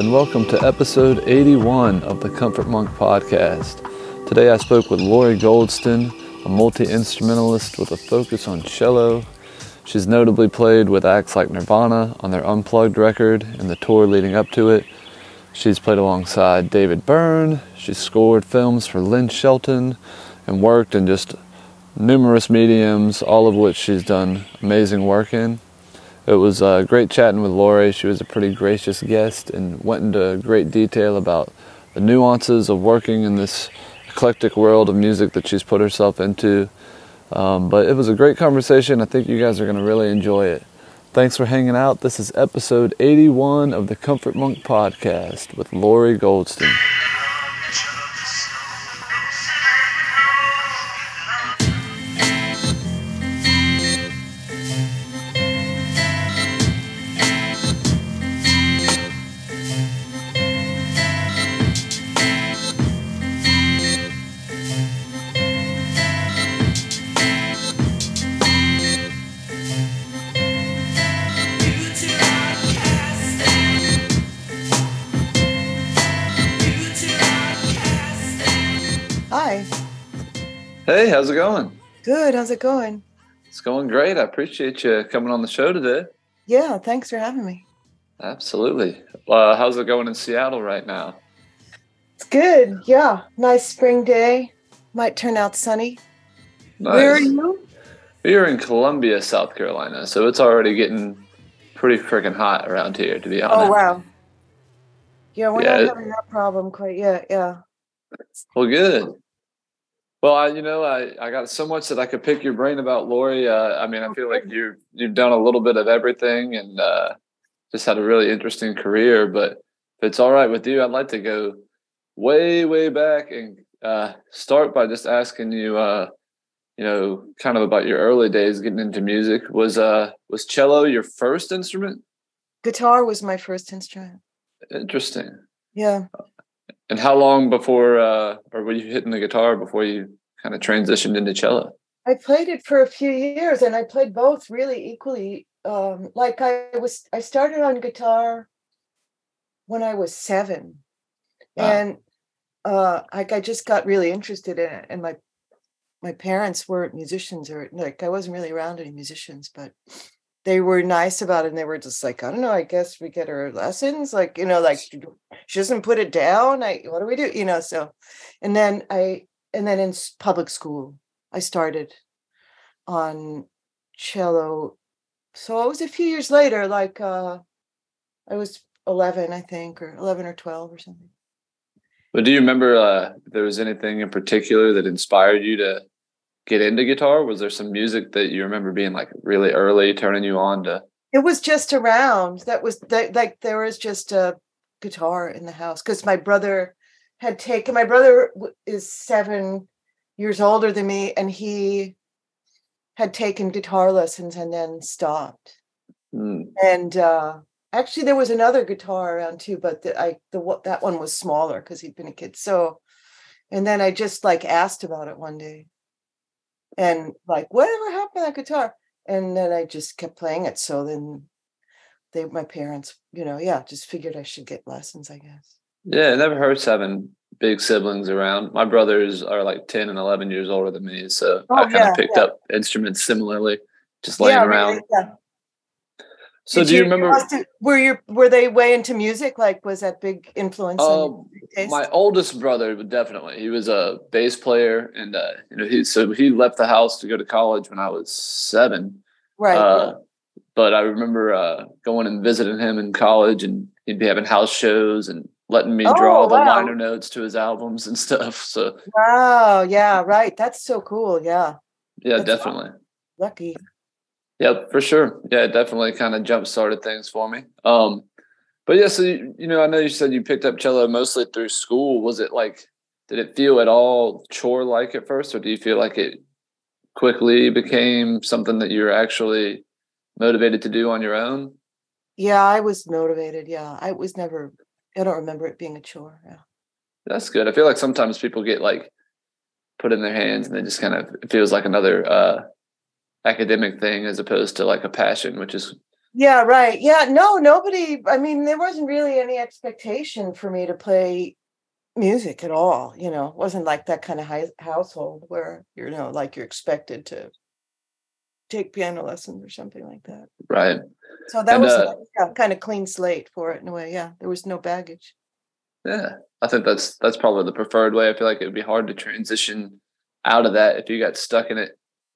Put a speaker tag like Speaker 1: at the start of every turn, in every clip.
Speaker 1: And welcome to episode 81 of the Comfort Monk podcast. Today I spoke with Lori Goldston, a multi instrumentalist with a focus on cello. She's notably played with acts like Nirvana on their Unplugged record and the tour leading up to it. She's played alongside David Byrne, she's scored films for Lynn Shelton, and worked in just numerous mediums, all of which she's done amazing work in. It was uh, great chatting with Lori. She was a pretty gracious guest and went into great detail about the nuances of working in this eclectic world of music that she's put herself into. Um, but it was a great conversation. I think you guys are going to really enjoy it. Thanks for hanging out. This is episode 81 of the Comfort Monk podcast with Lori Goldston. Hey, how's it going?
Speaker 2: Good. How's it going?
Speaker 1: It's going great. I appreciate you coming on the show today.
Speaker 2: Yeah. Thanks for having me.
Speaker 1: Absolutely. Uh, how's it going in Seattle right now?
Speaker 2: It's good. Yeah. Nice spring day. Might turn out sunny.
Speaker 1: Nice.
Speaker 2: Where are you?
Speaker 1: We're in Columbia, South Carolina, so it's already getting pretty freaking hot around here, to be honest.
Speaker 2: Oh wow. Yeah, we're
Speaker 1: Yeah,
Speaker 2: not
Speaker 1: it-
Speaker 2: having that problem quite yet. Yeah.
Speaker 1: Well, good. Well, I, you know, I, I got so much that I could pick your brain about, Lori. Uh, I mean, I feel like you you've done a little bit of everything and uh, just had a really interesting career. But if it's all right with you, I'd like to go way, way back and uh, start by just asking you, uh, you know, kind of about your early days getting into music. Was uh was cello your first instrument?
Speaker 2: Guitar was my first instrument.
Speaker 1: Interesting.
Speaker 2: Yeah.
Speaker 1: And how long before, uh, or were you hitting the guitar before you kind of transitioned into cello?
Speaker 2: I played it for a few years and I played both really equally. Um, like I was I started on guitar when I was seven.
Speaker 1: Wow.
Speaker 2: And uh like I just got really interested in it. And my my parents weren't musicians or like I wasn't really around any musicians, but they were nice about it and they were just like, I don't know, I guess we get her lessons. Like, you know, like she doesn't put it down. I what do we do? You know, so and then I and then in public school I started on cello. So it was a few years later, like uh I was 11, I think, or 11 or 12 or something.
Speaker 1: But do you remember uh, if there was anything in particular that inspired you to get into guitar? Was there some music that you remember being like really early, turning you on to?
Speaker 2: It was just around. That was that like there was just a guitar in the house because my brother had taken my brother is seven years older than me and he had taken guitar lessons and then stopped.
Speaker 1: Hmm.
Speaker 2: and uh actually there was another guitar around too but the, i the what that one was smaller because he'd been a kid so and then i just like asked about it one day and like whatever happened to that guitar and then i just kept playing it so then they my parents you know yeah just figured i should get lessons i guess
Speaker 1: Yeah, it never hurts having big siblings around. My brothers are like 10 and 11 years older than me. So
Speaker 2: Oh,
Speaker 1: I kind
Speaker 2: yeah,
Speaker 1: of picked
Speaker 2: yeah.
Speaker 1: up instruments similarly, just laying
Speaker 2: yeah,
Speaker 1: around.
Speaker 2: yeah.
Speaker 1: So
Speaker 2: Did
Speaker 1: do you remember?
Speaker 2: must were you were they way into music like was that big influence on your taste?
Speaker 1: my oldest brother definitely. He was a bass player, and uh, you know, he so he left the house to go to college when I was seven.
Speaker 2: right
Speaker 1: Uh, but I remember uh, going and visiting him in college, and he'd be having house shows and letting me draw
Speaker 2: Oh,
Speaker 1: the
Speaker 2: wow.
Speaker 1: liner notes to his albums and stuff. So
Speaker 2: wow yeah right that's so cool yeah
Speaker 1: yeah,
Speaker 2: That's
Speaker 1: definitely.
Speaker 2: lucky
Speaker 1: Yep, for sure. Yeah, it definitely kind of jump started things for me. Um, but yeah, so you, you know, I know you said you picked up cello mostly through school. Was it like, did it feel at all chore like at first, or do you feel like it quickly became something that you're actually motivated to do on your own?
Speaker 2: Yeah, I was motivated. Yeah, I was never. I don't remember it being a chore. Yeah.
Speaker 1: That's good. I feel like sometimes people get like put in their hands and it just kind of it feels like another uh academic thing as opposed to like a passion, which is
Speaker 2: Yeah, right. Yeah, no, nobody. I mean, there wasn't really any expectation for me to play music at all. You know, it wasn't like that kind of high, household where you know, like you're expected to take piano lessons or something like that.
Speaker 1: Right.
Speaker 2: So that and, was uh, yeah, kind of clean slate for it in a way. Yeah, there was no baggage.
Speaker 1: Yeah, I think that's that's probably the preferred way. I feel like it would be hard to transition out of that if you got stuck in it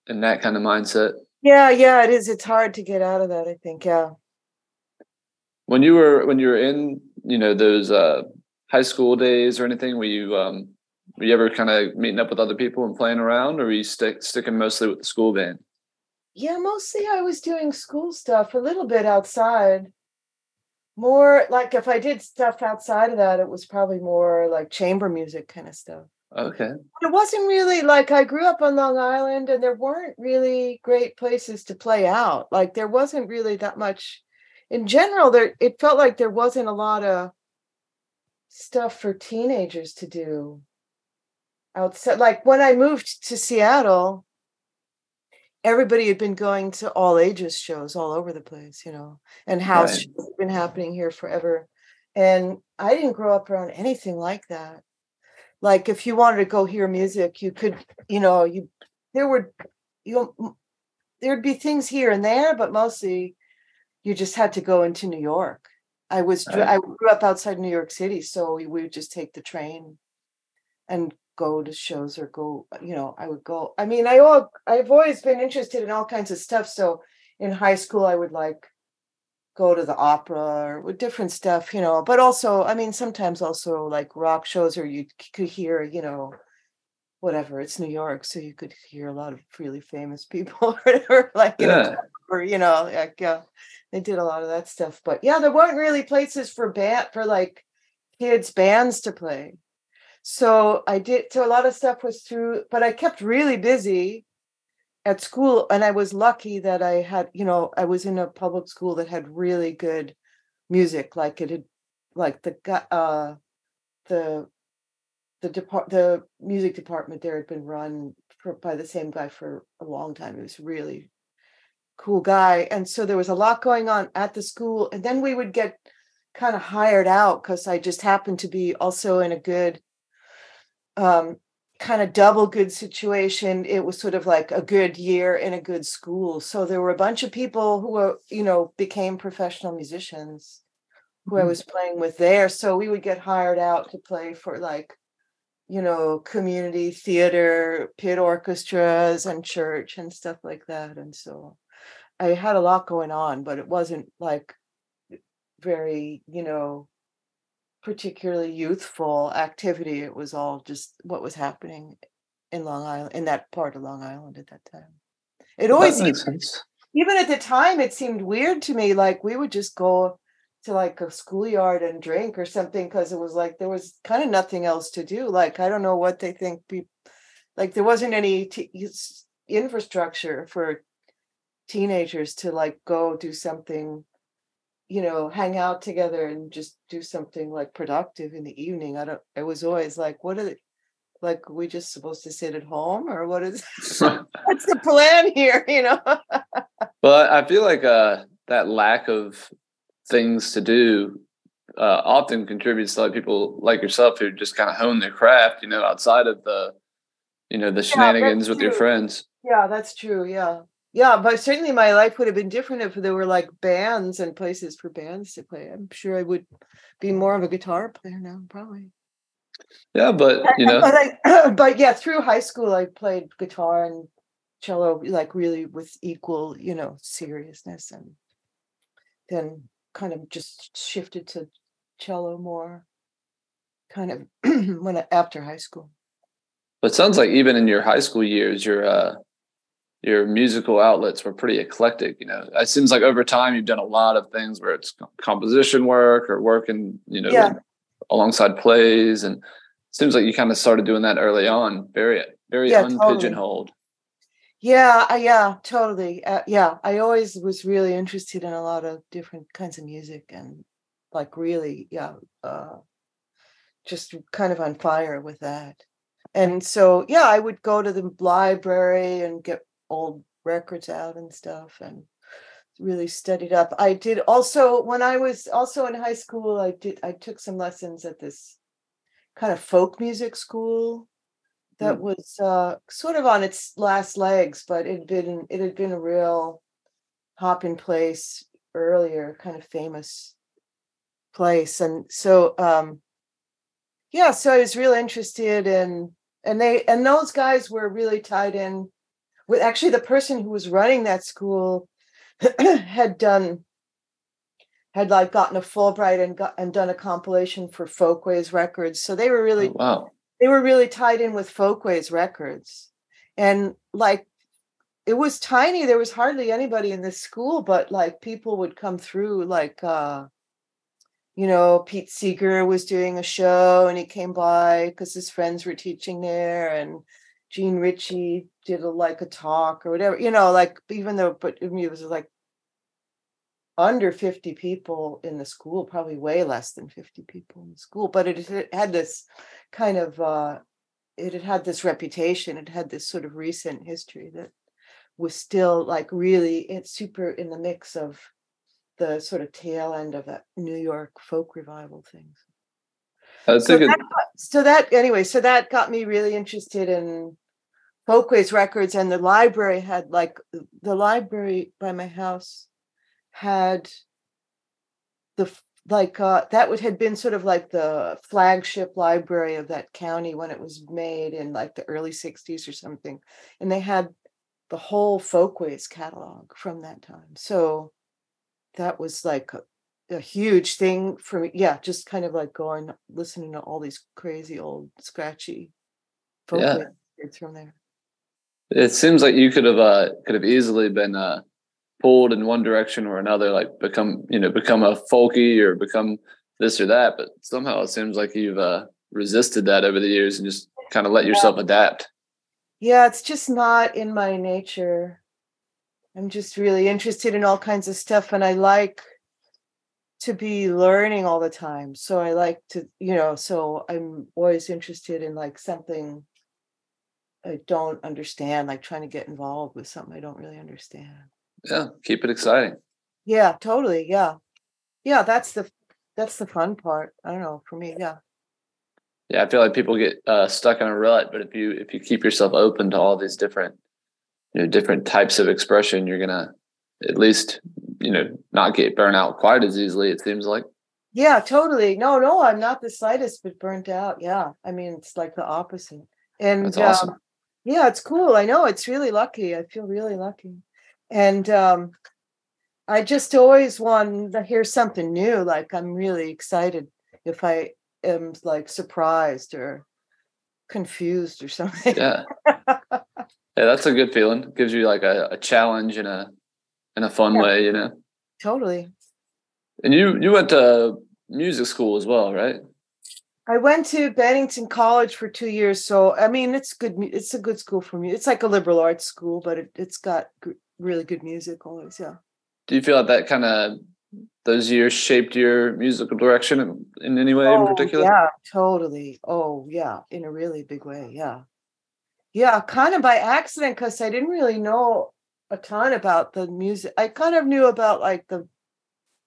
Speaker 1: in that kind of mindset.
Speaker 2: Yeah, yeah, it is. It's hard to get out of that. I think. Yeah.
Speaker 1: When you were when you were in you know those uh, high school days or anything, were you um, were you ever kind of meeting up with other people and playing around, or were you stick sticking mostly with the school band?
Speaker 2: Yeah, mostly I was doing school stuff, a little bit outside. More like if I did stuff outside of that, it was probably more like chamber music kind of stuff.
Speaker 1: Okay.
Speaker 2: It wasn't really like I grew up on Long Island and there weren't really great places to play out. Like there wasn't really that much in general there it felt like there wasn't a lot of stuff for teenagers to do outside like when I moved to Seattle everybody had been going to all ages shows all over the place, you know, and house right. shows been happening here forever. And I didn't grow up around anything like that. Like if you wanted to go hear music, you could, you know, you there would you know, there'd be things here and there, but mostly you just had to go into New York. I was right. I grew up outside New York City, so we would just take the train and go to shows or go you know i would go i mean i all i've always been interested in all kinds of stuff so in high school i would like go to the opera or with different stuff you know but also i mean sometimes also like rock shows or you could hear you know whatever it's new york so you could hear a lot of really famous people or whatever, like yeah. or you know like yeah they did a lot of that stuff but yeah there weren't really places for band for like kids bands to play so I did, so a lot of stuff was through, but I kept really busy at school. And I was lucky that I had, you know, I was in a public school that had really good music. Like it had, like the, uh, the, the depart, the music department there had been run for, by the same guy for a long time. He was really cool guy. And so there was a lot going on at the school. And then we would get kind of hired out because I just happened to be also in a good um, kind of double good situation. It was sort of like a good year in a good school. So there were a bunch of people who were, you know, became professional musicians who mm-hmm. I was playing with there. So we would get hired out to play for like, you know, community theater, pit orchestras, and church and stuff like that. And so I had a lot going on, but it wasn't like very, you know, particularly youthful activity. It was all just what was happening in Long Island, in that part of Long Island at that time. It always makes sense. Even at the time, it seemed weird to me. Like we would just go to like a schoolyard and drink or something because it was like there was kind of nothing else to do. Like I don't know what they think people like there wasn't any t- infrastructure for teenagers to like go do something you know hang out together and just do something like productive in the evening i don't i was always like what are they like we just supposed to sit at home or what is what's the plan here you know?
Speaker 1: Well i feel like uh that lack of things to do uh, often contributes to like people like yourself who just kind of hone their craft you know outside of the you know the shenanigans yeah, with your friends.
Speaker 2: Yeah that's true yeah yeah but certainly my life would have been different if there were like bands and places for bands to play. I'm sure i would be more of a guitar player now probably.
Speaker 1: Yeah but you know
Speaker 2: but, I, but yeah through high school i played guitar and cello like really with equal you know seriousness and then kind of just shifted to cello more kind of when after high school.
Speaker 1: But sounds like even in your high school years you're uh your musical outlets were pretty eclectic. You know, it seems like over time you've done a lot of things where it's composition work or working, you know, yeah. alongside plays, and it seems like you kind of started doing that early on, very, very yeah, unpigeonholed. Totally.
Speaker 2: Yeah, yeah, totally. Uh, yeah, I always was really interested in a lot of different kinds of music and like really, yeah, uh, just kind of on fire with that. And so, yeah, I would go to the library and get old records out and stuff and really studied up. I did also when I was also in high school. I did I took some lessons at this kind of folk music school that mm. was uh, sort of on its last legs, but it had been it had been a real hop in place earlier, kind of famous place, and so um, yeah, so I was real interested in and they and those guys were really tied in with actually the person who was running that school had done had like gotten a Fulbright and got and done a compilation for Folkways Records. So they were really
Speaker 1: oh, wow.
Speaker 2: They were really tied in with Folkways Records. And like it was tiny. There was hardly anybody in this school, but like people would come through like uh you know, Pete Seeger was doing a show and he came by because his friends were teaching there and Jean Ritchie did a, like a talk or whatever, you know, like even though, but it was like under 50 people in the school, probably way less than 50 people in the school, but it, it had this kind of, uh, it had had this reputation. It had this sort of recent history that was still like really, it's super in the mix of the sort of tail end of that New York folk revival things.
Speaker 1: so, that,
Speaker 2: so that anyway, so that got me really interested in Folkways records and the library had like the library by my house had the like uh that would had been sort of like the flagship library of that county when it was made in like the early 60s or something. And they had the whole folkways catalog from that time. So that was like a, a huge thing for me. Yeah just kind of like going listening to all these crazy old scratchy folkways yeah. from there
Speaker 1: it seems like you could have uh, could have easily been uh, pulled in one direction or another, like become you know become a folky or become this or that. But somehow it seems like you've uh, resisted that over the years and just kind of let yourself adapt.
Speaker 2: Yeah, it's just not in my nature. I'm just really interested in all kinds of stuff, and I like to be learning all the time. So I like to, you know, so I'm always interested in like something I don't understand, like trying to get involved with something I don't really understand.
Speaker 1: Yeah, keep it exciting.
Speaker 2: Yeah, totally. Yeah. Yeah, that's the that's the fun part. I don't know, for me, yeah.
Speaker 1: Yeah, I feel like people get uh, stuck in a rut, but if you if you keep yourself open to all these different you know different types of expression, you're gonna at least you know not get burnt out quite as easily. It seems like.
Speaker 2: Yeah, totally. No, no, I'm not the slightest bit burnt out. Yeah, I mean it's like the opposite. And That's awesome. Um, yeah, it's cool. I know it's really lucky. I feel really lucky. And um, I just always want to hear something new. Like I'm really excited if I am like surprised or confused or something.
Speaker 1: Yeah. yeah, that's a good feeling. It gives you like a, a challenge in a in a fun yeah. way, you know.
Speaker 2: Totally.
Speaker 1: And you you went to music school as well, right?
Speaker 2: I went to Bennington College for two years, so I mean, it's good. It's a good school for me. It's like a liberal arts school, but it, has got really good music always. Yeah.
Speaker 1: Do you feel like that kind of those years shaped your musical direction in, in any way oh, in particular?
Speaker 2: Yeah, totally. Oh, yeah, in a really big way. Yeah, yeah, kind of by accident because I didn't really know a ton about the music. I kind of knew about like the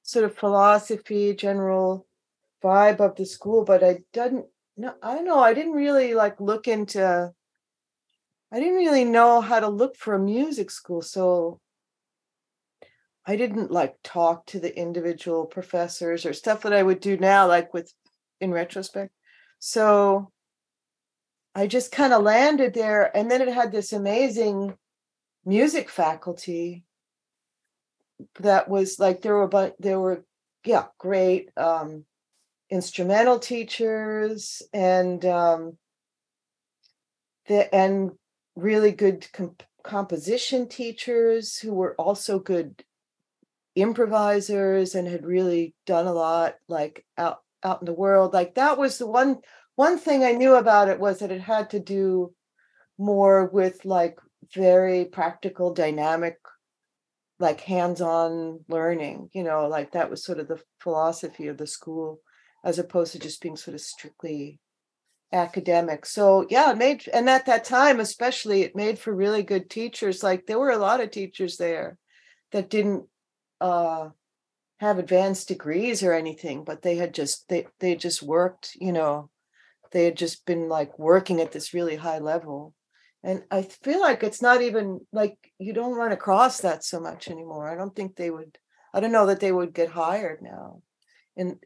Speaker 2: sort of philosophy, general vibe of the school, but I didn't no, I don't know. I didn't really like look into I didn't really know how to look for a music school. So I didn't like talk to the individual professors or stuff that I would do now, like with in retrospect. So I just kind of landed there. And then it had this amazing music faculty that was like there were but there were yeah great um instrumental teachers and um, the and really good comp- composition teachers who were also good improvisers and had really done a lot like out out in the world. Like that was the one one thing i knew about it was that it had to do more with like very practical dynamic like hands-on learning you know like that was sort of the philosophy of the school as opposed to just being sort of strictly academic. So yeah, it made and at that time especially it made for really good teachers. Like there were a lot of teachers there that didn't uh, have advanced degrees or anything, but they had just they they just worked, you know, they had just been like working at this really high level. And I feel like it's not even like you don't run across that so much anymore. I don't think they would I don't know that they would get hired now. And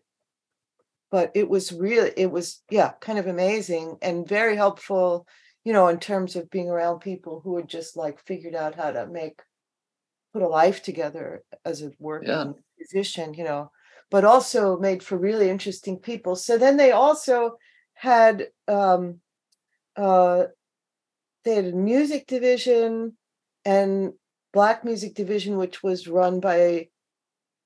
Speaker 2: but it was really it was yeah, kind of amazing and very helpful, you know, in terms of being around people who had just like figured out how to make put a life together as a working
Speaker 1: Yeah.
Speaker 2: musician, you know, but also made for really interesting people. So then they also had um uh they had a music division and black music division, which was run by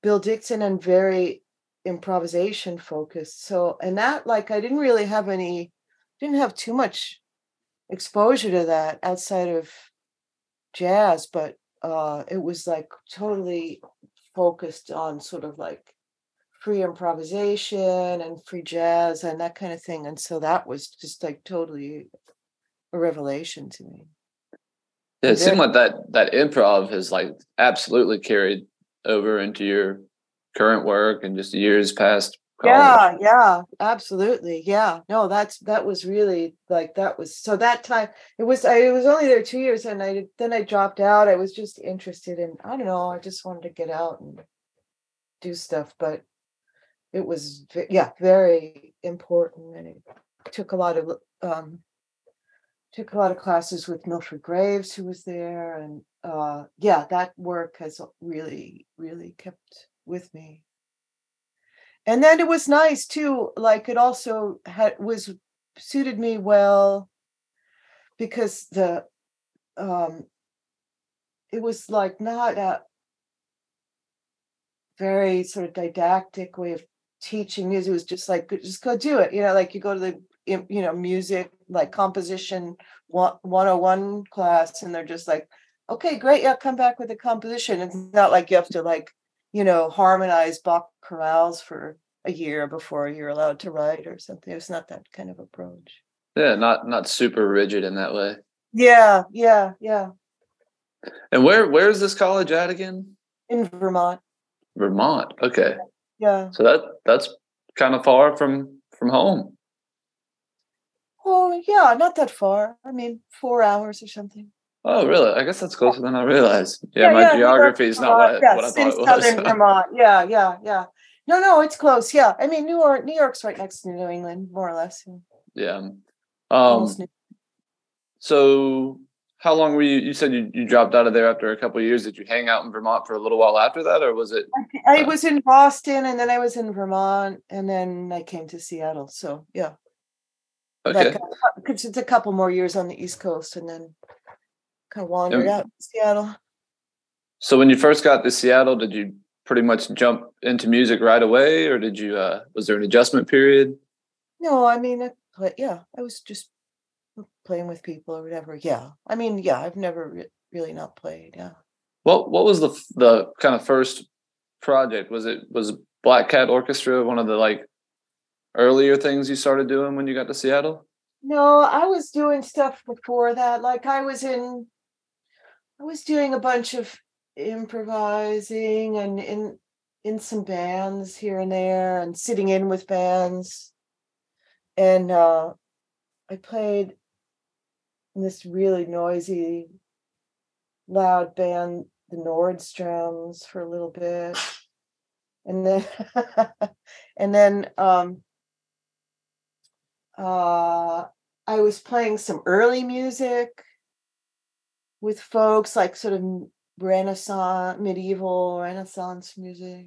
Speaker 2: Bill Dixon and very improvisation focused. So and that like I didn't really have any didn't have too much exposure to that outside of jazz, but uh it was like totally focused on sort of like free improvisation and free jazz and that kind of thing. And so that was just like totally a revelation to me.
Speaker 1: Yeah, it seemed like that that improv has like absolutely carried over into your current work and just years past college.
Speaker 2: Yeah, yeah, absolutely. Yeah. No, that's that was really like that was so that time it was I was only there two years and I then I dropped out. I was just interested in I don't know, I just wanted to get out and do stuff, but it was yeah, very important and it took a lot of um took a lot of classes with Milford Graves who was there and uh yeah, that work has really really kept with me. And then it was nice too like it also had was suited me well because the um it was like not a very sort of didactic way of teaching music it was just like just go do it you know like you go to the you know music like composition one- 101 class and they're just like okay great yeah come back with a composition. It's not like you have to like you know harmonize bach chorales for a year before you're allowed to write or something it's not that kind of approach
Speaker 1: Yeah, not not super rigid in that way.
Speaker 2: yeah yeah yeah
Speaker 1: And where where is this college at again?
Speaker 2: in vermont
Speaker 1: Vermont. Okay.
Speaker 2: yeah
Speaker 1: So that that's kind of far from from home.
Speaker 2: oh yeah not that far i mean four hours or something
Speaker 1: Oh, really? I guess that's closer than I realized. Yeah,
Speaker 2: Yeah,
Speaker 1: my
Speaker 2: yeah, York,
Speaker 1: geography is not what,
Speaker 2: yeah,
Speaker 1: what I thought it
Speaker 2: southern. Vermont. Yeah, yeah, yeah. No, no, it's close. Yeah, I mean, New York, New York's right next to New England, more or less. yeah.
Speaker 1: Um,
Speaker 2: New-
Speaker 1: so how long were you? You said you, you dropped out of there after a couple of years. Did you hang out in Vermont for a little while after that, or was it?
Speaker 2: I was in Boston, and then I was in Vermont, and then I came to Seattle. So yeah,
Speaker 1: Okay.
Speaker 2: because it's a couple more years on the East Coast, and then kind of wandered
Speaker 1: Yeah.
Speaker 2: out to Seattle.
Speaker 1: So when you first got to Seattle, did you pretty much jump into music right away, or did you? Uh, was there an adjustment period?
Speaker 2: No, I mean, I play, yeah, I was just playing with people or whatever. Yeah, I mean, yeah, I've never re- really not played. Yeah.
Speaker 1: What What was the the kind of first project? Was it was Black Cat Orchestra one of the like earlier things you started doing when you got to Seattle?
Speaker 2: No, I was doing stuff before that. Like I was in, I was doing a bunch of improvising and in in some bands here and there, and sitting in with bands. And uh, I played in this really noisy, loud band, the Nordstroms, for a little bit, and then and then um, uh, I was playing some early music with folks, like sort of Renaissance, medieval Renaissance music.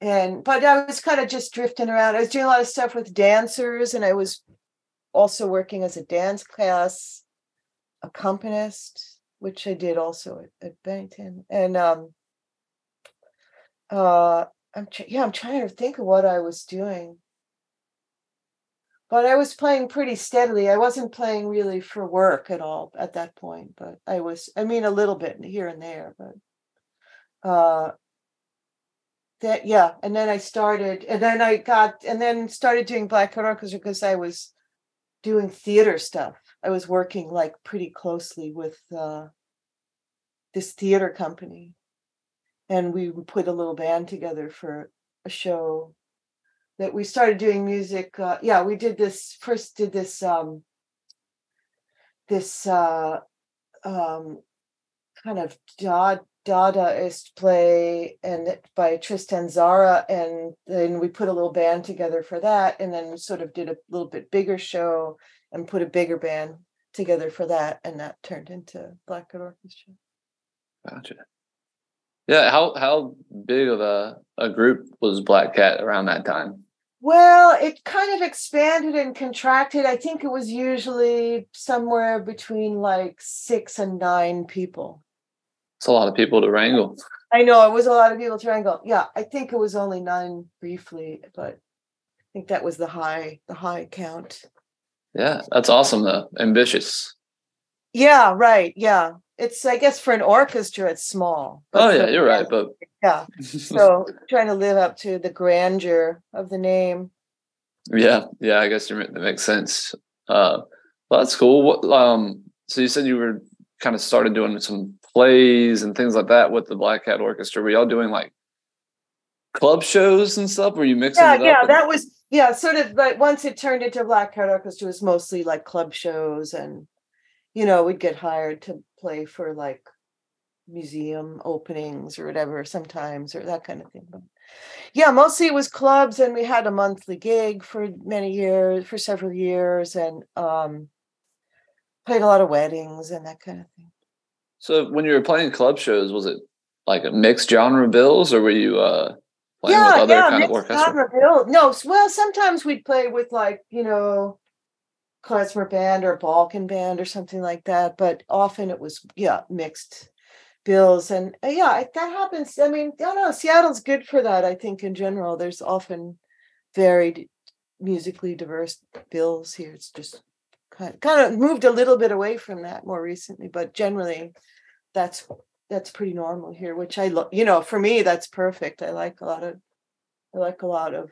Speaker 2: And but I was kind of just drifting around. I was doing a lot of stuff with dancers, and I was also working as a dance class accompanist, which I did also at, at Bennington. And um, uh, I'm yeah, I'm trying to think of what I was doing but I was playing pretty steadily. I wasn't playing really for work at all at that point, but I was, I mean, a little bit here and there, but uh, that, yeah. And then I started, and then I got, and then started doing Black Cat Orchestra because I was doing theater stuff. I was working like pretty closely with uh, this theater company. and we put a little band together for a show that we started doing music. Uh, yeah, we did this first. Did this um, this uh, um, kind of Dada, Dadaist play and by Tristan Tzara, and then we put a little band together for that, and then sort of did a little bit bigger show and put a bigger band together for that, and that turned into Black Cat Orchestra.
Speaker 1: Gotcha. Yeah, how how big of a, a group was Black Cat around that time?
Speaker 2: Well, it kind of expanded and contracted. I think it was usually somewhere between like six and nine people.
Speaker 1: It's a lot of people to wrangle.
Speaker 2: I know it was a lot of people to wrangle. Yeah, I think it was only nine briefly, but I think that was the high the high count.
Speaker 1: Yeah, that's awesome though. Ambitious.
Speaker 2: Yeah, right. Yeah. It's I guess for an orchestra it's small.
Speaker 1: Oh yeah, you're right, but
Speaker 2: yeah. So trying to live up to the grandeur of the name.
Speaker 1: Yeah, yeah, I guess you're that makes sense. Uh well, that's cool. What um so you said you were kind of started doing some plays and things like that with the Black Cat Orchestra. Were y'all doing like club shows and stuff? Were you mixing
Speaker 2: yeah,
Speaker 1: it up?
Speaker 2: Yeah, that was yeah, sort of but once it turned into Black Cat Orchestra, it was mostly like club shows and you know, we'd get hired to play for like museum openings or whatever sometimes or that kind of thing. But yeah, mostly it was clubs and we had a monthly gig for many years, for several years, and um played a lot of weddings and that kind of thing.
Speaker 1: So when you were playing club shows, was it like a mixed genre bills or were you uh playing
Speaker 2: yeah,
Speaker 1: with other
Speaker 2: yeah,
Speaker 1: kind of orchestra?
Speaker 2: genre bill. No, well, sometimes we'd play with like, you know, klezmer band or Balkan band or something like that, but often it was yeah, mixed bills and uh, yeah, that happens. I mean, I don't know, Seattle's good for that, I think in general. There's often varied musically diverse bills here. It's just kind of, kind of moved a little bit away from that more recently, but generally that's that's pretty normal here, which I lo- you know, for me that's perfect. I like a lot of I like a lot of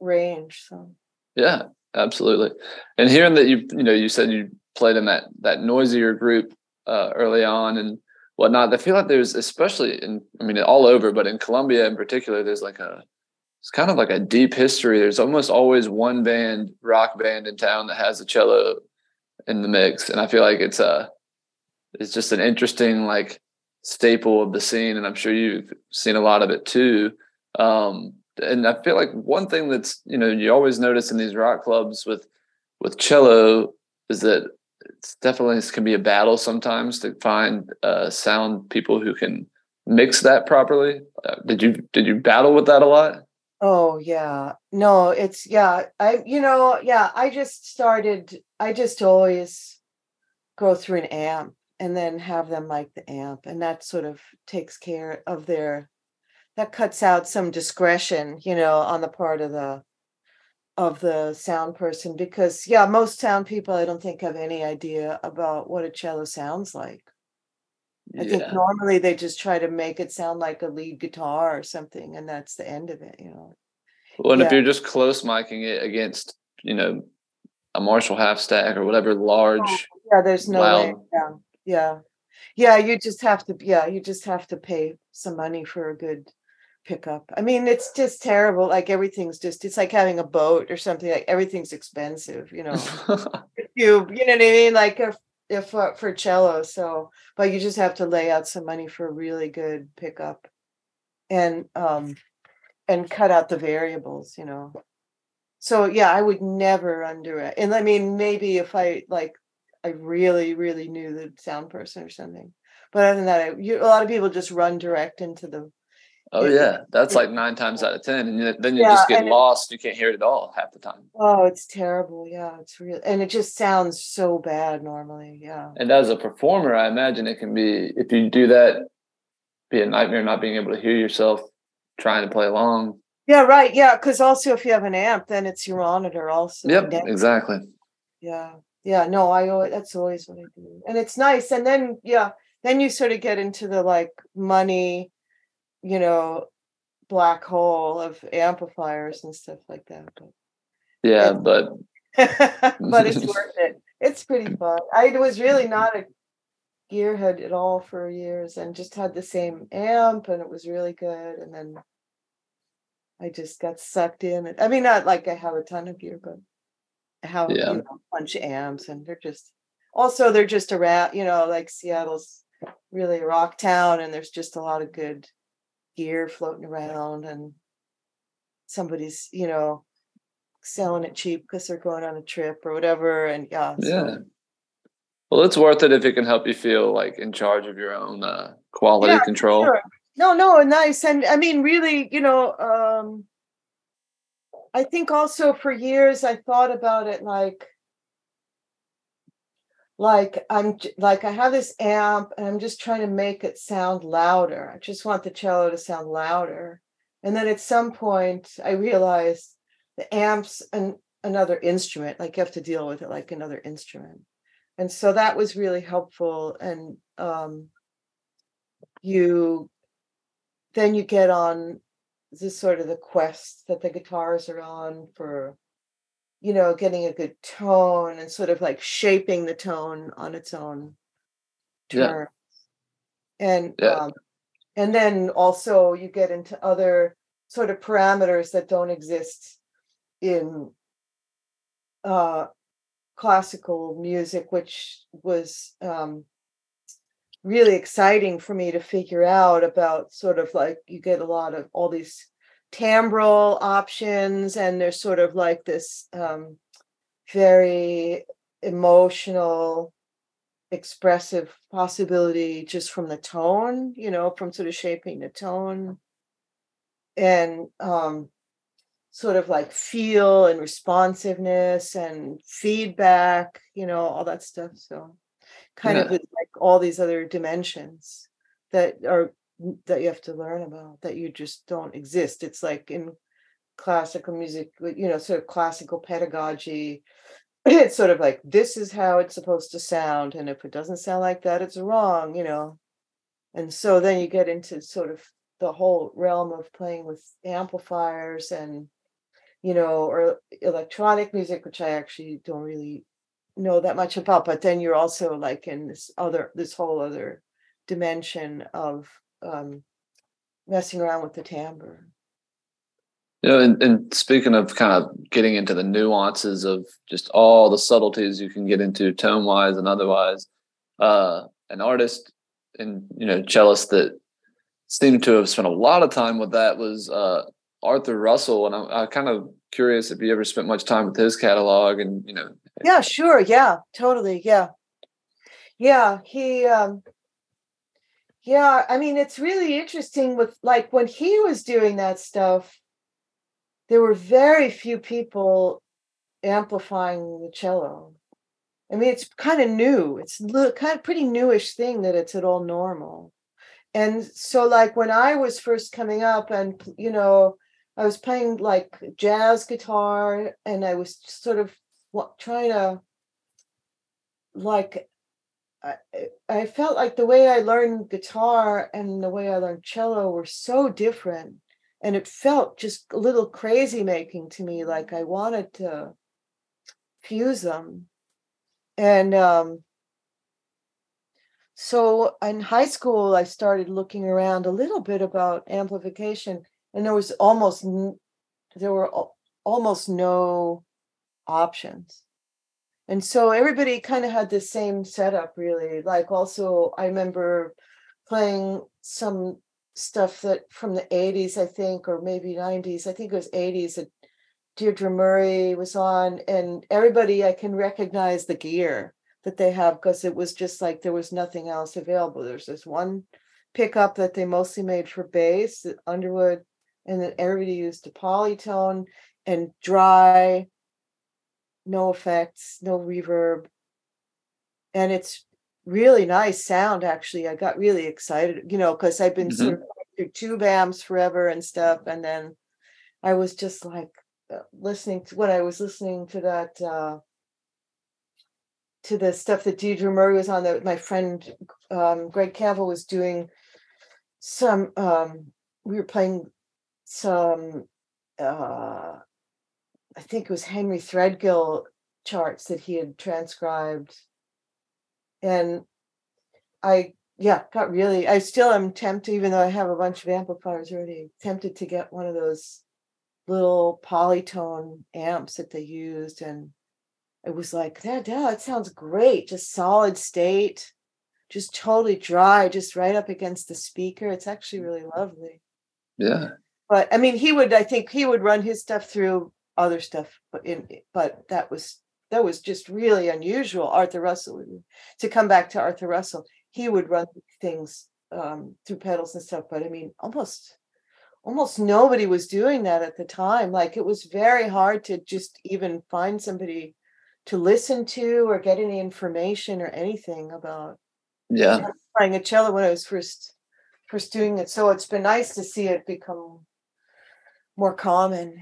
Speaker 2: range. So
Speaker 1: Yeah, absolutely. And hearing that you you know you said you played in that that noisier group uh, early on and whatnot, I feel like there's especially in I mean all over, but in Columbia in particular, there's like a it's kind of like a deep history. There's almost always one band, rock band in town that has a cello in the mix, and I feel like it's a it's just an interesting like staple of the scene, and I'm sure you've seen a lot of it too. Um, and I feel like one thing that's you know you always notice in these rock clubs with with cello is that it's definitely can be a battle sometimes to find uh, sound people who can mix that properly. Uh, did you did you battle with that a lot?
Speaker 2: Oh yeah. No, it's yeah. I you know, yeah, I just started I just always go through an amp and then have them like the amp and that sort of takes care of their that cuts out some discretion, you know, on the part of the of the sound person because yeah, most sound people I don't think have any idea about what a cello sounds like. I think normally they just try to make it sound like a lead guitar or something, and that's the end of it, you know.
Speaker 1: Well, and if you're just close miking it against you know a Marshall half stack or whatever large, oh,
Speaker 2: Yeah, there's no way. Yeah, yeah, yeah. You just have to. Yeah, you just have to pay some money for a good pickup. I mean, it's just terrible. Like everything's just. It's like having a boat or something. Like everything's expensive. You know. You you know what I mean? Like if if uh, for cello. So, but you just have to lay out some money for a really good pickup, and um, and cut out the variables. You know. So yeah, I would never under it. And I mean, maybe if I like, I really really knew the sound person or something. But other than that, I, you, a lot of people just run direct into the.
Speaker 1: Oh
Speaker 2: Yeah.
Speaker 1: that's like nine times out of ten, and then you
Speaker 2: Yeah,
Speaker 1: just get
Speaker 2: and it-
Speaker 1: lost. You can't hear it at all half the time.
Speaker 2: Oh, it's terrible. Yeah, it's real, and it just sounds so bad normally. Yeah.
Speaker 1: And as a performer, I imagine it can be if you do that, be a nightmare not being able to hear yourself trying to play along.
Speaker 2: Yeah, right. Yeah, because also if you have an amp, then it's your monitor also.
Speaker 1: Yep, exactly.
Speaker 2: Yeah, yeah. No, I always that's always what I do, and it's nice. And then yeah, then you sort of get into the like money, you know, black hole of amplifiers and stuff like that.
Speaker 1: Yeah,
Speaker 2: Yeah.
Speaker 1: but
Speaker 2: But but it's worth it. It's pretty fun. I was really not a gearhead at all for years and just had the same amp and it was really good. And then I just got sucked in. I mean, not like I have a ton of gear, but I have
Speaker 1: Yeah.
Speaker 2: you know, a bunch of amps and they're just also they're just around, you know, like Seattle's really a rock town and there's just a lot of good gear floating around and somebody's, you know, selling it cheap because they're going on a trip or whatever. And yeah, so-
Speaker 1: Yeah. Well, it's worth it if it can help you feel like in charge of your own uh, quality
Speaker 2: Yeah,
Speaker 1: control.
Speaker 2: Sure. No, no, nice. And I mean, really, you know, um, I think also for years I thought about it like, like I'm like I have this amp and I'm just trying to make it sound louder. I just want the cello to sound louder. And then at some point I realized the amp's an, another instrument, like you have to deal with it like another instrument. And so that was really helpful. And um you then you get on this sort of the quest that the guitars are on for you know getting a good tone and sort of like shaping the tone on its own
Speaker 1: Yeah.
Speaker 2: and
Speaker 1: Yeah.
Speaker 2: um, and then also you get into other sort of parameters that don't exist in uh classical music which was um really exciting for me to figure out about sort of like you get a lot of all these timbral options and there's sort of like this um, very emotional expressive possibility just from the tone you know from sort of shaping the tone and um sort of like feel and responsiveness and feedback you know all that stuff so kind of
Speaker 1: Yeah.
Speaker 2: with like all these other dimensions that are that you have to learn about that you just don't exist. It's like in classical music you know sort of classical pedagogy it's sort of like this is how it's supposed to sound and if it doesn't sound like that it's wrong you know? And so then you get into sort of the whole realm of playing with amplifiers and you know or electronic music which i actually don't really know that much about but then you're also like in this other this whole other dimension of um messing around with the timbre.
Speaker 1: You know, and, and speaking of kind of getting into the nuances of just all the subtleties you can get into tone wise and otherwise, uh, an artist and you know cellist that seemed to have spent a lot of time with that was uh, Arthur Russell, and I'm, I'm kind of curious if you ever spent much time with his catalog, and you know,
Speaker 2: yeah sure yeah totally yeah. Yeah he um yeah i mean it's really interesting with like when he was doing that stuff there were very few people amplifying the cello. I mean it's kind of new it's kind of pretty newish thing that it's at all normal. And so like when i was first coming up and you know i was playing like jazz guitar and i was sort of trying to like I, felt like the way I learned guitar and the way I learned cello were so different. And it felt just a little crazy making to me, like I wanted to fuse them. And um, so in high school, I started looking around a little bit about amplification, and there was almost there were almost no options and so everybody kind of had the same setup really. Like also i remember playing some stuff that from the 80s i think or maybe 90s i think it was 80s that deidre murray was on and everybody i can recognize the gear that they have because it was just like there was nothing else available. There's this one pickup that they mostly made for bass underwood and then everybody used a polytone and dry no effects, no reverb. And it's really nice sound, actually. I got really excited, you know, because I've been sort of through tube amps forever and stuff. And then I was just like uh, listening to when I was listening to that, uh, to the stuff that Deidre Murray was on, that my friend um, Greg Campbell was doing some, um, we were playing some, uh, I think it was Henry Threadgill charts that he had transcribed. And I yeah got really. I still am tempted, even though I have a bunch of amplifiers already. Tempted to get one of those little polytone amps that they used, and it was like that. Yeah, it sounds great. Just solid state, just totally dry, just right up against the speaker. It's actually mm. really lovely.
Speaker 1: Yeah.
Speaker 2: But I mean, he would. I think he would run his stuff through other stuff, but in but that was that was just really unusual. Arthur Russell to come back to Arthur Russell, he would run things um, through pedals and stuff. But I mean, almost almost nobody was doing that at the time. Like it was very hard to just even find somebody to listen to or get any information or anything about
Speaker 1: yeah
Speaker 2: playing a cello when I was first first doing it. So it's been nice to see it become more common.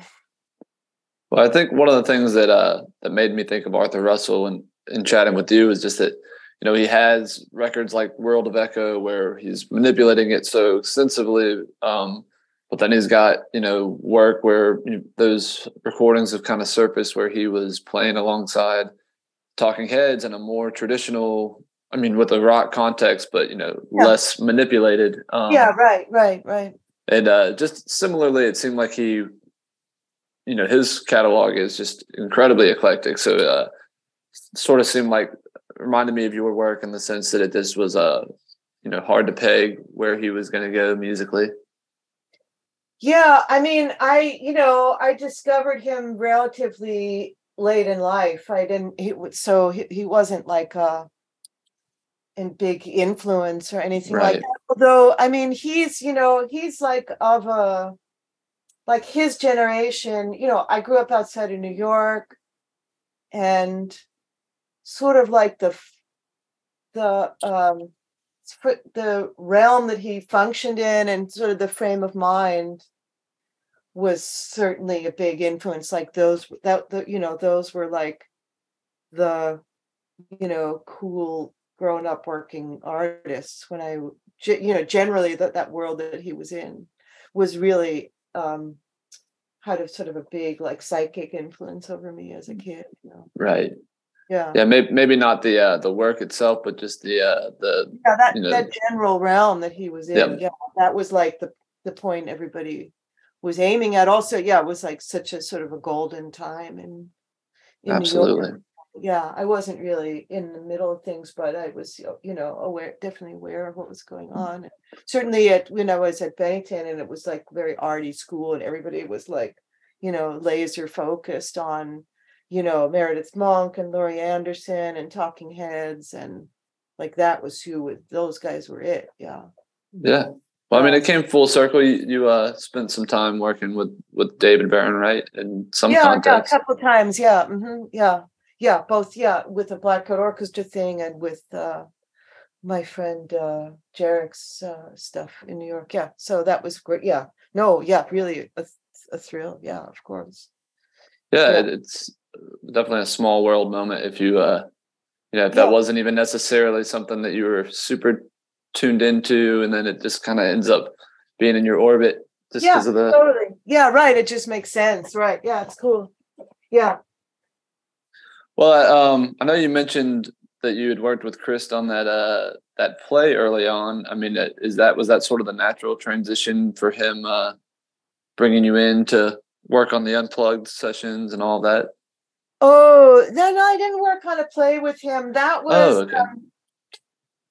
Speaker 1: Well, I think one of the things that uh, that made me think of Arthur Russell and in chatting with you is just that you know he has records like World of Echo where he's manipulating it so extensively, um, but then he's got you know work where you know, those recordings have kind of surfaced where he was playing alongside Talking Heads in a more traditional. I mean, with a rock context, but you know, yeah. less manipulated.
Speaker 2: Um, yeah, right, right, right.
Speaker 1: And uh, just similarly, it seemed like he you know his catalog is just incredibly eclectic. So uh sort of seemed like reminded me of your work in the sense that it this was uh you know hard to peg where he was going to go musically.
Speaker 2: Yeah i mean i you know i discovered him relatively late in life. I didn't he so he, he wasn't like a in big influence or anything right. like that. Although i mean he's you know he's like of a like his generation, you know, I grew up outside of New York and sort of like the the um the realm that he functioned in and sort of the frame of mind was certainly a big influence like those that the you know those were like the you know cool grown up working artists when i you know generally that that world that he was in was really um, had a sort of a big like psychic influence over me as a mm. kid. You know?
Speaker 1: Right.
Speaker 2: Yeah.
Speaker 1: Yeah. Maybe maybe not the uh, the work itself, but just the uh, the
Speaker 2: yeah that you know, that general realm that he was in. Yeah. yeah. That was like the the point everybody was aiming at. Also, yeah, it was like such a sort of a golden time in,
Speaker 1: in absolutely
Speaker 2: yeah i wasn't really in the middle of things but i was you know aware definitely aware of what was going mm. on certainly at when i was at bennington and it was like very arty school and everybody was like you know laser focused on you know meredith monk and laurie anderson and talking heads and like that was who those guys were it yeah
Speaker 1: yeah well, I mean, it came full circle. You, you uh, spent some time working with with David Byrne, right? In some
Speaker 2: yeah,
Speaker 1: context.
Speaker 2: yeah, a couple of times. Yeah, mm-hmm, yeah yeah both yeah with the Black Cat Orchestra thing and with uh my friend uh Jherek's uh stuff in New York yeah so that was great yeah no yeah really a, a thrill yeah of course
Speaker 1: yeah, yeah, it's definitely a small world moment if you uh you know if that yeah. wasn't even necessarily something that you were super tuned into and then it just kind of ends up being in your orbit just because
Speaker 2: yeah,
Speaker 1: of the
Speaker 2: totally yeah right it just makes sense right yeah it's cool yeah
Speaker 1: well, um, I know you mentioned that you had worked with Chris on that uh, that play early on. I mean, uh, is that was that sort of the natural transition for him uh, bringing you in to work on the unplugged sessions and all that?
Speaker 2: Oh, then I didn't work on a play with him. That oh, was
Speaker 1: oh, okay. um,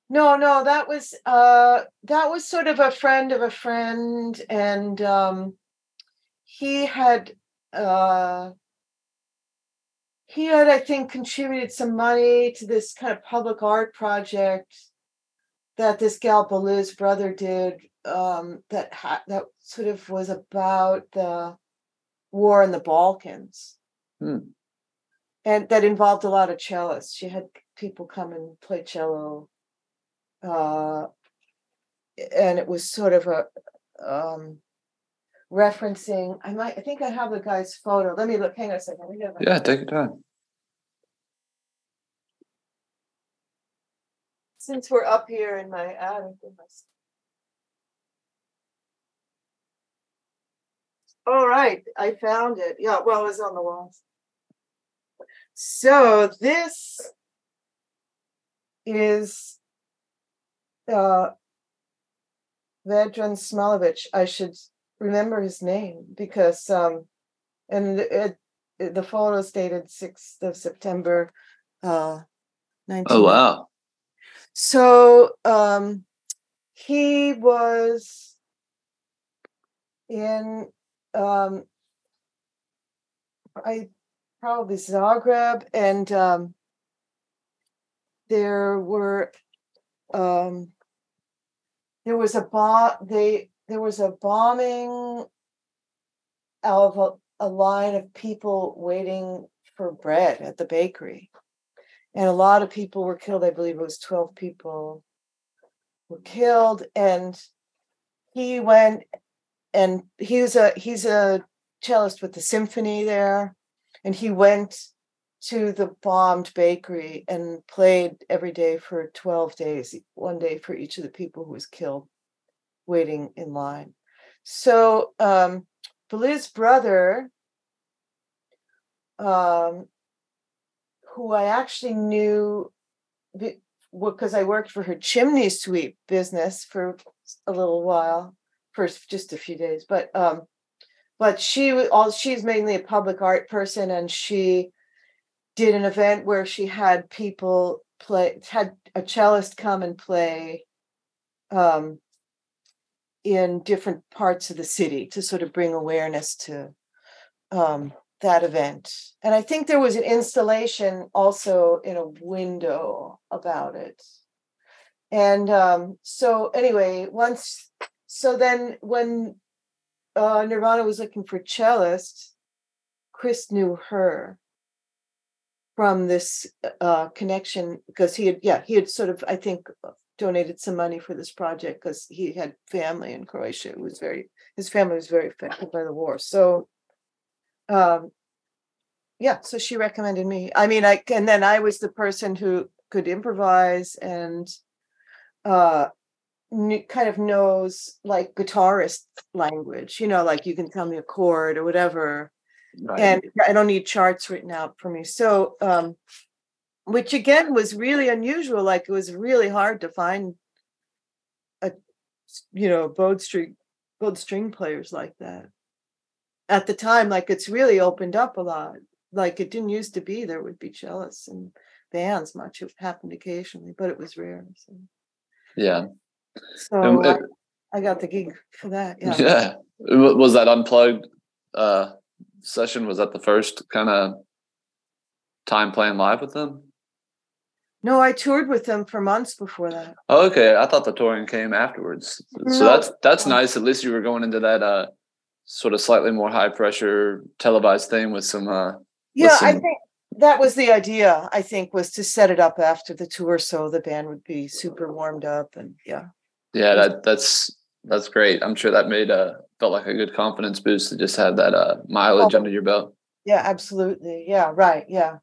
Speaker 2: no, no, that was uh, that was sort of a friend of a friend, and um, he had uh, he had, I think, contributed some money to this kind of public art project that this gal Beliz Brother did. Um, that ha- that sort of was about the war in the Balkans,
Speaker 1: hmm.
Speaker 2: and that involved a lot of cellists. She had people come and play cello, uh, and it was sort of a um, referencing. I might. I think I have the guy's photo. Let me look. Hang on a second.
Speaker 1: Yeah, take your time.
Speaker 2: Since we're up here in my attic. in my All right, I found it. Yeah, well, it was on the walls. So this is uh, Vedran Smailović. I should remember his name because, um, and it, it, the photo dated 6th of September, uh, 19.
Speaker 1: Oh wow!
Speaker 2: So um, he was in um, I probably Zagreb, and um, there were um, there was a bomb. They there was a bombing of a, a line of people waiting for bread at the bakery, and a lot of people were killed. I believe it was twelve people were killed, and he went and he's a he's a cellist with the symphony there, and he went to the bombed bakery and played every day for 12 days, one day for each of the people who was killed waiting in line. So um Beliz's brother, um, who I actually knew because I worked for her chimney sweep business for a little while, for just a few days, but um, but she all she's mainly a public art person and she did an event where she had people play had a cellist come and play um, in different parts of the city to sort of bring awareness to um, that event. And i think there was an installation also in a window about it. And um, so anyway once so then when uh, Nirvana was looking for cellist, Chris knew her from this uh, connection because he had, yeah, he had sort of, I think, donated some money for this project because he had family in Croatia. It was very, his family was very affected by the war. So, um, yeah, so she recommended me. I mean, I and then I was the person who could improvise and uh kind of knows like guitarist language you know like you can tell me a chord or whatever right. and i don't need charts written out for me so um which again was really unusual like it was really hard to find a you know bowed string bowed string players like that at the time like it's really opened up a lot like it didn't used to be there would be cellists and bands much it happened occasionally but it was rare so.
Speaker 1: yeah
Speaker 2: so it, I, I, got the gig for that. Yeah.
Speaker 1: Yeah. Was that unplugged uh, session? Was that the first kind of time playing live with them?
Speaker 2: No, I toured with them for months before that.
Speaker 1: Oh, okay. I thought the touring came afterwards. No. So that's that's nice. At least you were going into that uh, sort of slightly more high pressure televised thing with some. Uh,
Speaker 2: yeah, some... I think that was the idea. I think was to set it up after the tour so the band would be super warmed up and yeah.
Speaker 1: Yeah, that that's that's great. I'm sure that made uh felt like a good confidence boost to just have that uh mileage oh, under your belt.
Speaker 2: Yeah, absolutely. Yeah, right. Yeah.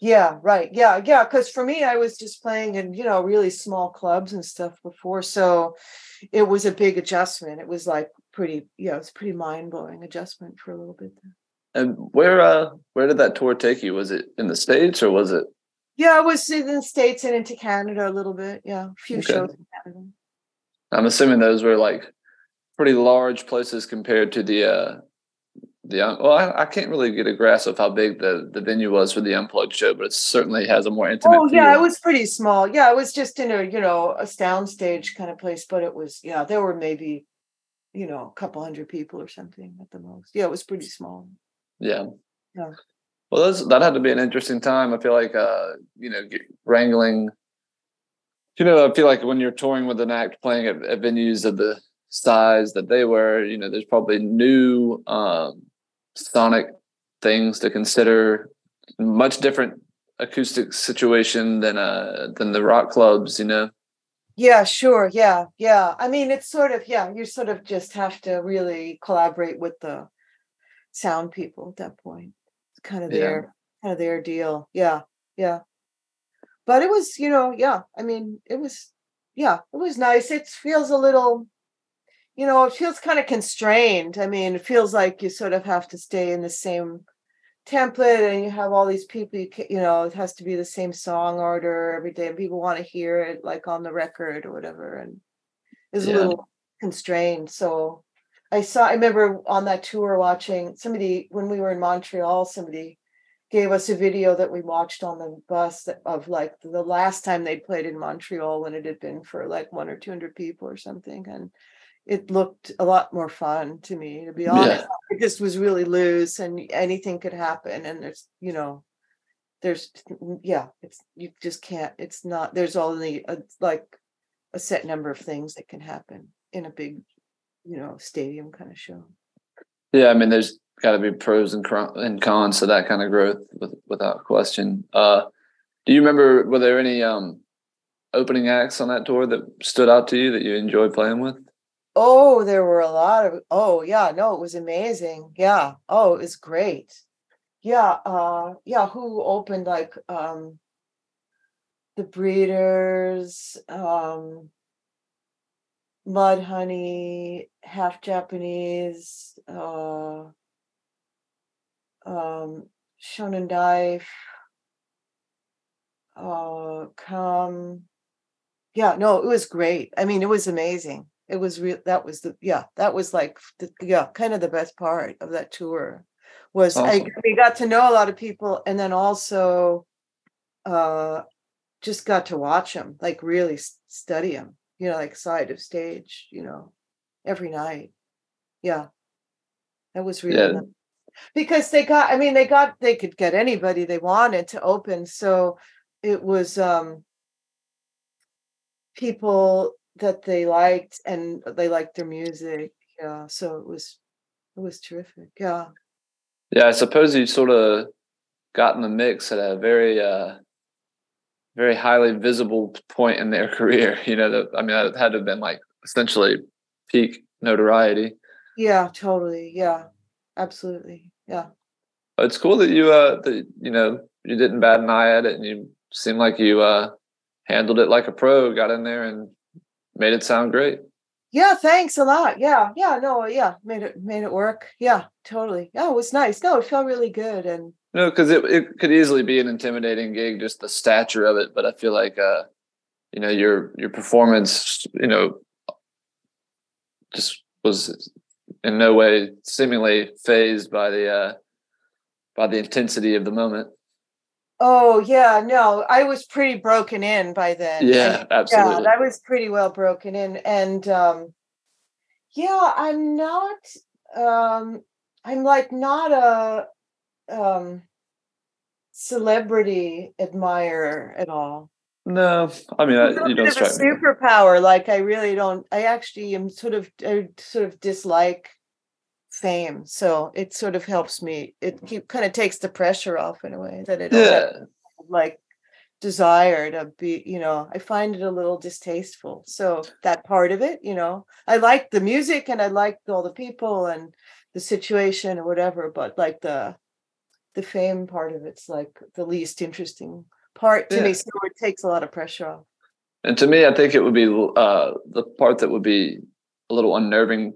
Speaker 2: Yeah, right. Yeah, yeah. Because for me, I was just playing in, you know, really small clubs and stuff before. So it was a big adjustment. It was like pretty, yeah, it was pretty mind-blowing adjustment for a little bit there.
Speaker 1: And where uh where did that tour take you? Was it in the States or was it
Speaker 2: yeah, I was in the States and into Canada a little bit. Yeah, a few okay. shows in Canada.
Speaker 1: I'm assuming those were like pretty large places compared to the uh the well, I, I, can't really get a grasp of how big the the venue was for the unplugged show, but it certainly has a more intimate.
Speaker 2: Oh yeah, it was pretty small. Yeah, it was just in a you know a sound stage kind of place, but it was yeah there were maybe you know a couple hundred people or something at the most. Yeah, it was pretty small.
Speaker 1: Yeah. Yeah. Well, that had to be an interesting time. I feel like uh you know wrangling you know, I feel like when you're touring with an act playing at, at venues of the size that they were, you know, there's probably new um, sonic things to consider, much different acoustic situation than uh than the rock clubs, you know.
Speaker 2: Yeah, sure. Yeah, yeah. I mean, it's sort of yeah. You sort of just have to really collaborate with the sound people at that point. It's kind of their yeah. kind of their deal. Yeah, yeah but it was you know yeah i mean it was yeah it was nice it feels a little you know it feels kind of constrained i mean it feels like you sort of have to stay in the same template and you have all these people you, can, you know it has to be the same song order every day and people want to hear it like on the record or whatever and it's yeah. a little constrained so i saw i remember on that tour watching somebody when we were in montreal somebody gave us a video that we watched on the bus of like the last time they played in montreal when it had been for like one or 200 people or something and it looked a lot more fun to me to be honest. Yeah. it just was really loose and anything could happen and there's you know there's yeah it's you just can't it's not there's only a, like a set number of things that can happen in a big you know stadium kind of show.
Speaker 1: Yeah i mean there's got to be pros and, and cons to that kind of growth with, without question. Uh do you remember were there any um opening acts on that tour that stood out to you that you enjoyed playing with
Speaker 2: Oh, there were a lot of oh yeah, no, it was amazing. Yeah. Oh, it was great. Yeah, uh yeah, who opened like um the breeders, um Mudhoney, half Japanese, uh um Shonen Knife, uh come yeah, no, it was great. I mean, it was amazing it was real that was the yeah that was like the, yeah kind of the best part of that tour was awesome. I we got to know a lot of people and then also uh just got to watch them like really study them you know like side of stage you know every night yeah that was really yeah. because they got i mean they got they could get anybody they wanted to open so it was um people that they liked and they liked their music. Yeah. So it was it was terrific. Yeah.
Speaker 1: Yeah, I suppose you sort of got in the mix at a very uh very highly visible point in their career. You know, that I mean that had to have been like essentially peak notoriety.
Speaker 2: Yeah, totally. Yeah. Absolutely. Yeah.
Speaker 1: It's cool that you uh that you know you didn't bat an eye at it and you seemed like you uh handled it like a pro, got in there and made it sound great.
Speaker 2: Yeah, thanks a lot. Yeah, yeah, no, yeah, made it made it work. Yeah, totally. Yeah, it was nice. No, it felt really good and
Speaker 1: no, because it it could easily be an intimidating gig, just the stature of it. But I feel like uh, you know, your your performance, you know, just was in no way seemingly phased by the uh by the intensity of the moment.
Speaker 2: Oh yeah, no, I was pretty broken in by then.
Speaker 1: Yeah,
Speaker 2: I,
Speaker 1: absolutely.
Speaker 2: Yeah, I was pretty well broken in, and um, yeah, I'm not. Um, I'm like not a um, celebrity admirer at all.
Speaker 1: No, I mean, I, you don't strike
Speaker 2: a superpower. Like I really don't. I actually am sort of I sort of dislike fame so it sort of helps me it keep, kind of takes the pressure off in a way that it yeah. like desire to be you know i find it a little distasteful so that part of it you know i like the music and i like all the people and the situation or whatever but like the the fame part of it's like the least interesting part to yeah. me so it takes a lot of pressure off
Speaker 1: and to me i think it would be uh the part that would be a little unnerving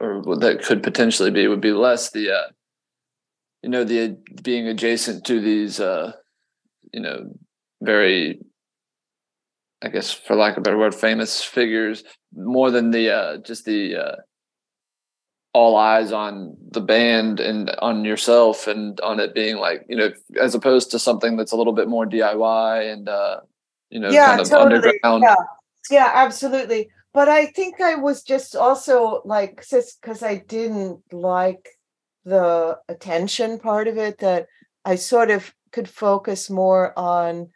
Speaker 1: or that could potentially be would be less the uh, you know the being adjacent to these uh, you know very I guess for lack of a better word famous figures more than the uh, just the uh, all eyes on the band and on yourself and on it being like you know as opposed to something that's a little bit more DIY and uh, you know
Speaker 2: yeah,
Speaker 1: kind of
Speaker 2: totally.
Speaker 1: underground.
Speaker 2: Yeah. yeah, absolutely but I think I was just also like because I didn't like the attention part of it that I sort of could focus more on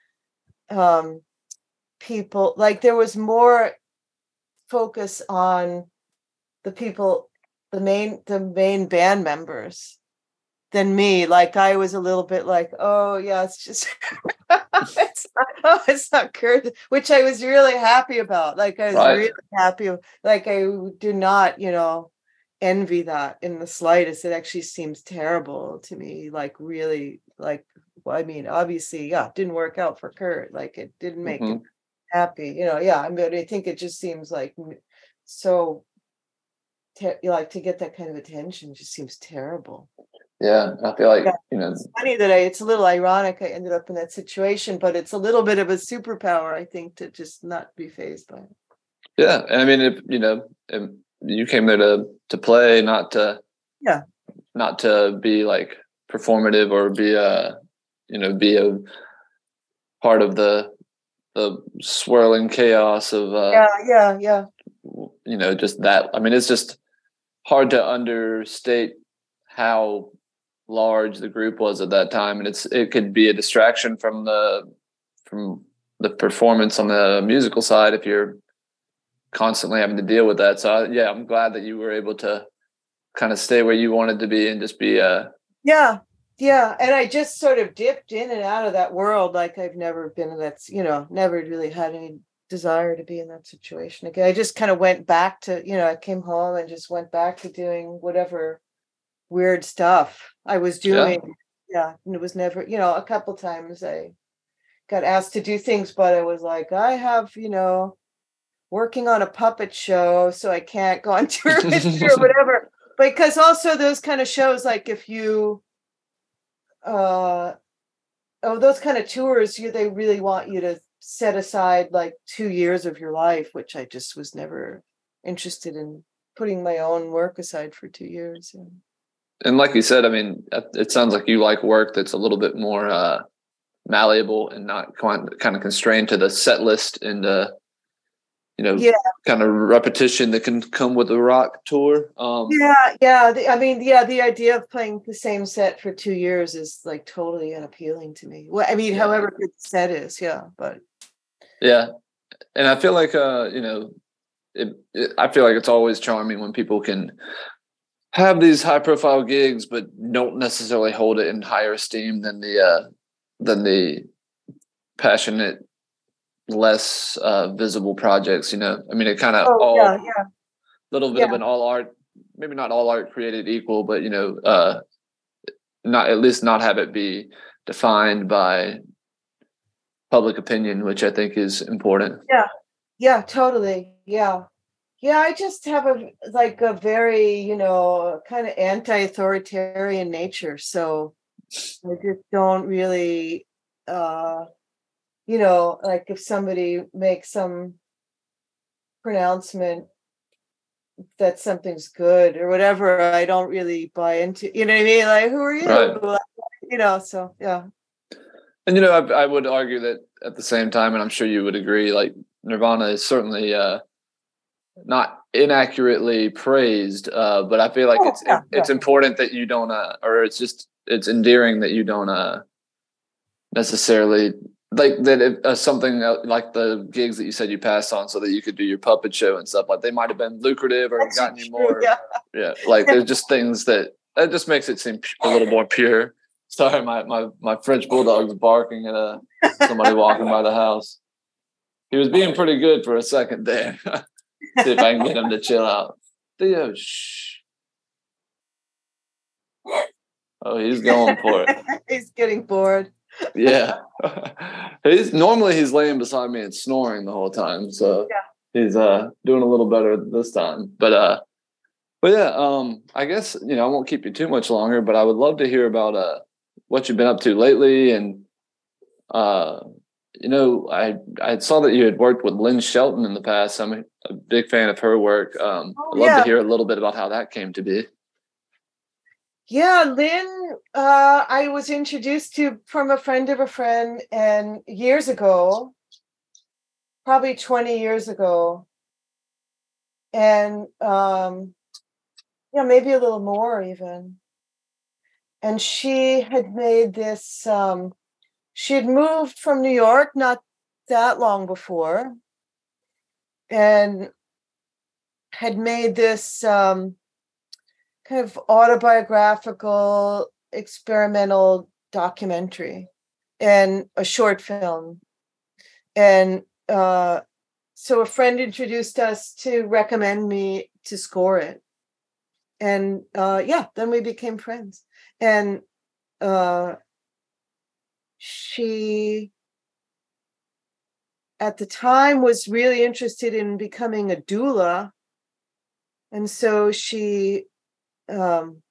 Speaker 2: um, people like there was more focus on the people the main the main band members than me. Like I was a little bit like, oh yeah, it's just it's not, oh, it's not which I was really happy about. Like I was right. really happy. Like I do not, you know, envy that in the slightest. It actually seems terrible to me. Like really, like well, I mean, obviously, yeah, it didn't work out for Kurt. Like it didn't make mm-hmm. him happy. You know, yeah. I mean, I think it just seems like so. Te- like to get that kind of attention just seems terrible.
Speaker 1: Yeah, I feel like yeah. you know.
Speaker 2: It's funny that I. It's a little ironic. I ended up in that situation, but it's a little bit of a superpower, I think, to just not be phased by it.
Speaker 1: Yeah, and I mean, if you know, if you came there to to play, not to
Speaker 2: yeah,
Speaker 1: not to be like performative or be a you know be a part of the the swirling chaos of uh,
Speaker 2: yeah yeah yeah
Speaker 1: you know just that i mean it's just hard to understate how large the group was at that time and it's it could be a distraction from the from the performance on the musical side if you're constantly having to deal with that. So yeah i'm glad that you were able to kind of stay where you wanted to be and just be a
Speaker 2: yeah yeah and i just sort of dipped in and out of that world like i've never been in that you know never really had any desire to be in that situation again. I just kind of went back to you know i came home and just went back to doing whatever weird stuff i was doing yeah, yeah and it was never you know a couple times i got asked to do things but i was like i have you know working on a puppet show so i can't go on tour or whatever because also those kind of shows like if you uh oh those kind of tours you they really want you to set aside like two years of your life which i just was never interested in putting my own work aside for two years yeah.
Speaker 1: And like you said i mean it sounds like you like work that's a little bit more uh malleable and not kind of constrained to the set list and uh you know,
Speaker 2: yeah.
Speaker 1: kind of repetition that can come with a rock tour. Um,
Speaker 2: yeah, yeah. The, I mean, yeah, the idea of playing the same set for two years is like totally unappealing to me. Well, I mean, yeah. however good the set is, yeah, but
Speaker 1: yeah, and I feel like, uh, you know, it, it, I feel like it's always charming when people can have these high profile gigs, but don't necessarily hold it in higher esteem than the uh, than the passionate less uh, visible projects. You know, I mean, it kind of
Speaker 2: oh, all yeah, yeah.
Speaker 1: little bit yeah. of an all art, maybe not all art created equal, but you know, uh, not at least not have it be defined by public opinion, which I think is important.
Speaker 2: Yeah, yeah, totally. Yeah. Yeah, I just have a like a very, you know, kind of anti-authoritarian nature. So I just don't really uh you know, like if somebody makes some pronouncement that something's good or whatever, I don't really buy into. You know what I mean? Like, who are you? Right. You know, so yeah.
Speaker 1: And you know, I, I, would argue that at the same time, and I'm sure you would agree, like Nirvana is certainly uh, not inaccurately praised, uh, but I feel like oh, it's yeah, it's yeah. important that you don't, uh, or it's just it's endearing that you don't uh, necessarily like that if, uh, something like the gigs that you said you passed on so that you could do your puppet show and stuff like they might have been lucrative or That's gotten you more yeah. yeah like there's just things that that just makes it seem a little more pure sorry my my, my french bulldog's barking at uh, somebody walking by the house he was being pretty good for a second there see if i can get him to chill out theo shh oh he's going for it
Speaker 2: he's getting bored
Speaker 1: yeah. he's normally he's laying beside me and snoring the whole time. So yeah. he's uh doing a little better this time. But uh but yeah, um I guess you know I won't keep you too much longer, but I would love to hear about uh what you've been up to lately and uh you know, I I saw that you had worked with Lynn Shelton in the past. I'm a, a big fan of her work. Um, oh, I'd love yeah. to hear a little bit about how that came to be.
Speaker 2: Yeah, Lynn, uh, I was introduced to from a friend of a friend, and years ago, probably 20 years ago, and um, yeah, maybe a little more even. And she had made this, um, she had moved from New York not that long before, and had made this. Um, kind of autobiographical experimental documentary and a short film and uh, so a friend introduced us to recommend me to score it and uh, yeah then we became friends and uh, she at the time was really interested in becoming a doula and so she um,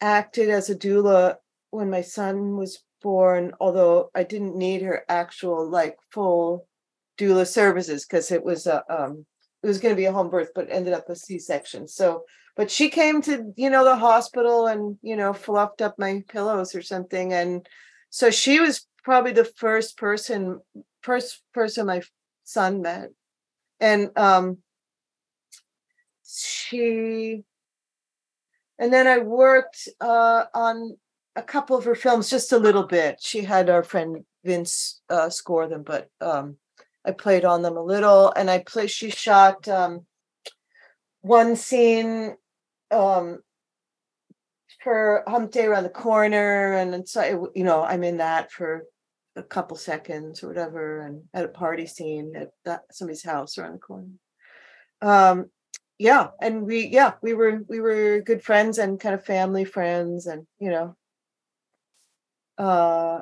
Speaker 2: acted as a doula when my son was born, although I didn't need her actual like full doula services because it was a um it was going to be a home birth, but ended up a C-section. So, but she came to you know the hospital and you know fluffed up my pillows or something, and so she was probably the first person first person my son met, and um she and then I worked uh, on a couple of her films, just a little bit. She had our friend Vince uh, score them, but um, I played on them a little. And I play. She shot um, one scene um, for Humpday around the corner, and so you know I'm in that for a couple seconds or whatever, and at a party scene at that, somebody's house around the corner. Um, yeah and we yeah we were we were good friends and kind of family friends and you know uh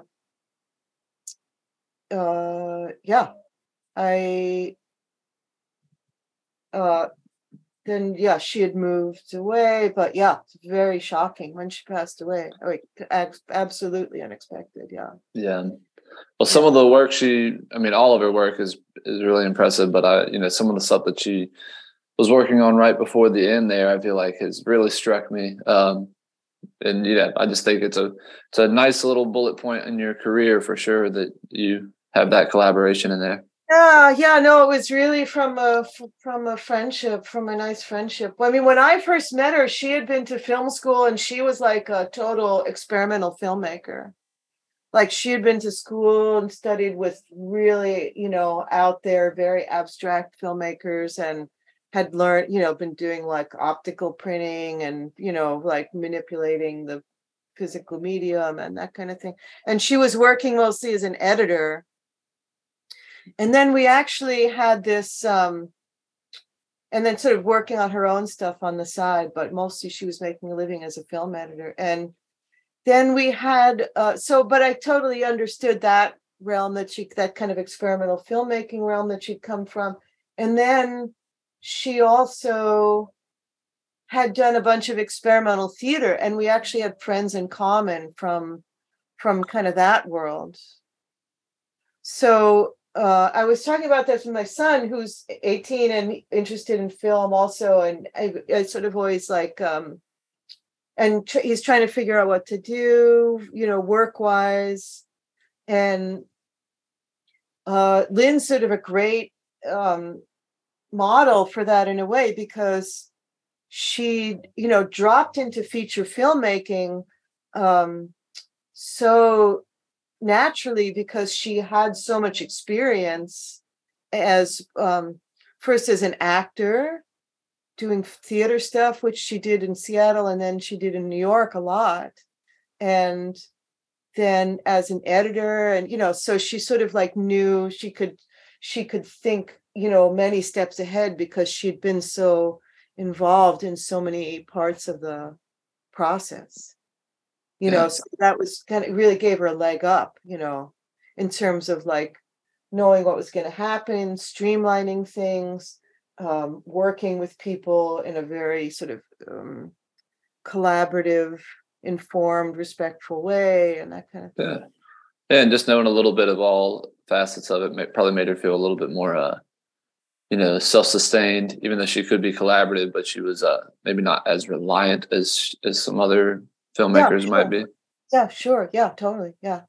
Speaker 2: uh yeah i uh then yeah she had moved away but yeah it's very shocking when she passed away like absolutely unexpected yeah
Speaker 1: yeah well some of the work she i mean all of her work is is really impressive but i you know some of the stuff that she was working on right before the end there, I feel like has really struck me. Um, and yeah, I just think it's a it's a nice little bullet point in your career for sure that you have that collaboration in there.
Speaker 2: Yeah, yeah, no, it was really from a from a friendship, from a nice friendship. I mean, when I first met her, she had been to film school and she was like a total experimental filmmaker. Like she had been to school and studied with really, you know, out there, very abstract filmmakers and had learned, you know, been doing like optical printing and, you know, like manipulating the physical medium and that kind of thing. And she was working mostly as an editor. And then we actually had this, um, and then sort of working on her own stuff on the side, but mostly she was making a living as a film editor. And then we had, uh, so, but I totally understood that realm that she, that kind of experimental filmmaking realm that she'd come from. And then she also had done a bunch of experimental theater and we actually had friends in common from from kind of that world so uh, i was talking about this with my son who's 18 and interested in film also and i, I sort of always like um and tr- he's trying to figure out what to do you know work wise and uh lynn's sort of a great um model for that in a way because she you know dropped into feature filmmaking um so naturally because she had so much experience as um first as an actor doing theater stuff which she did in Seattle and then she did in New York a lot. And then as an editor and you know so she sort of like knew she could she could think you know many steps ahead because she'd been so involved in so many parts of the process you know so that was kind of really gave her a leg up you know in terms of like knowing what was going to happen streamlining things um, working with people in a very sort of um, collaborative informed respectful way and that kind of thing.
Speaker 1: Yeah. And just knowing a little bit of all facets of it probably made her feel a little bit more uh, you know self-sustained even though she could be collaborative but she was uh maybe not as reliant as as some other filmmakers yeah, sure. might be.
Speaker 2: Yeah sure. Yeah totally. Yeah.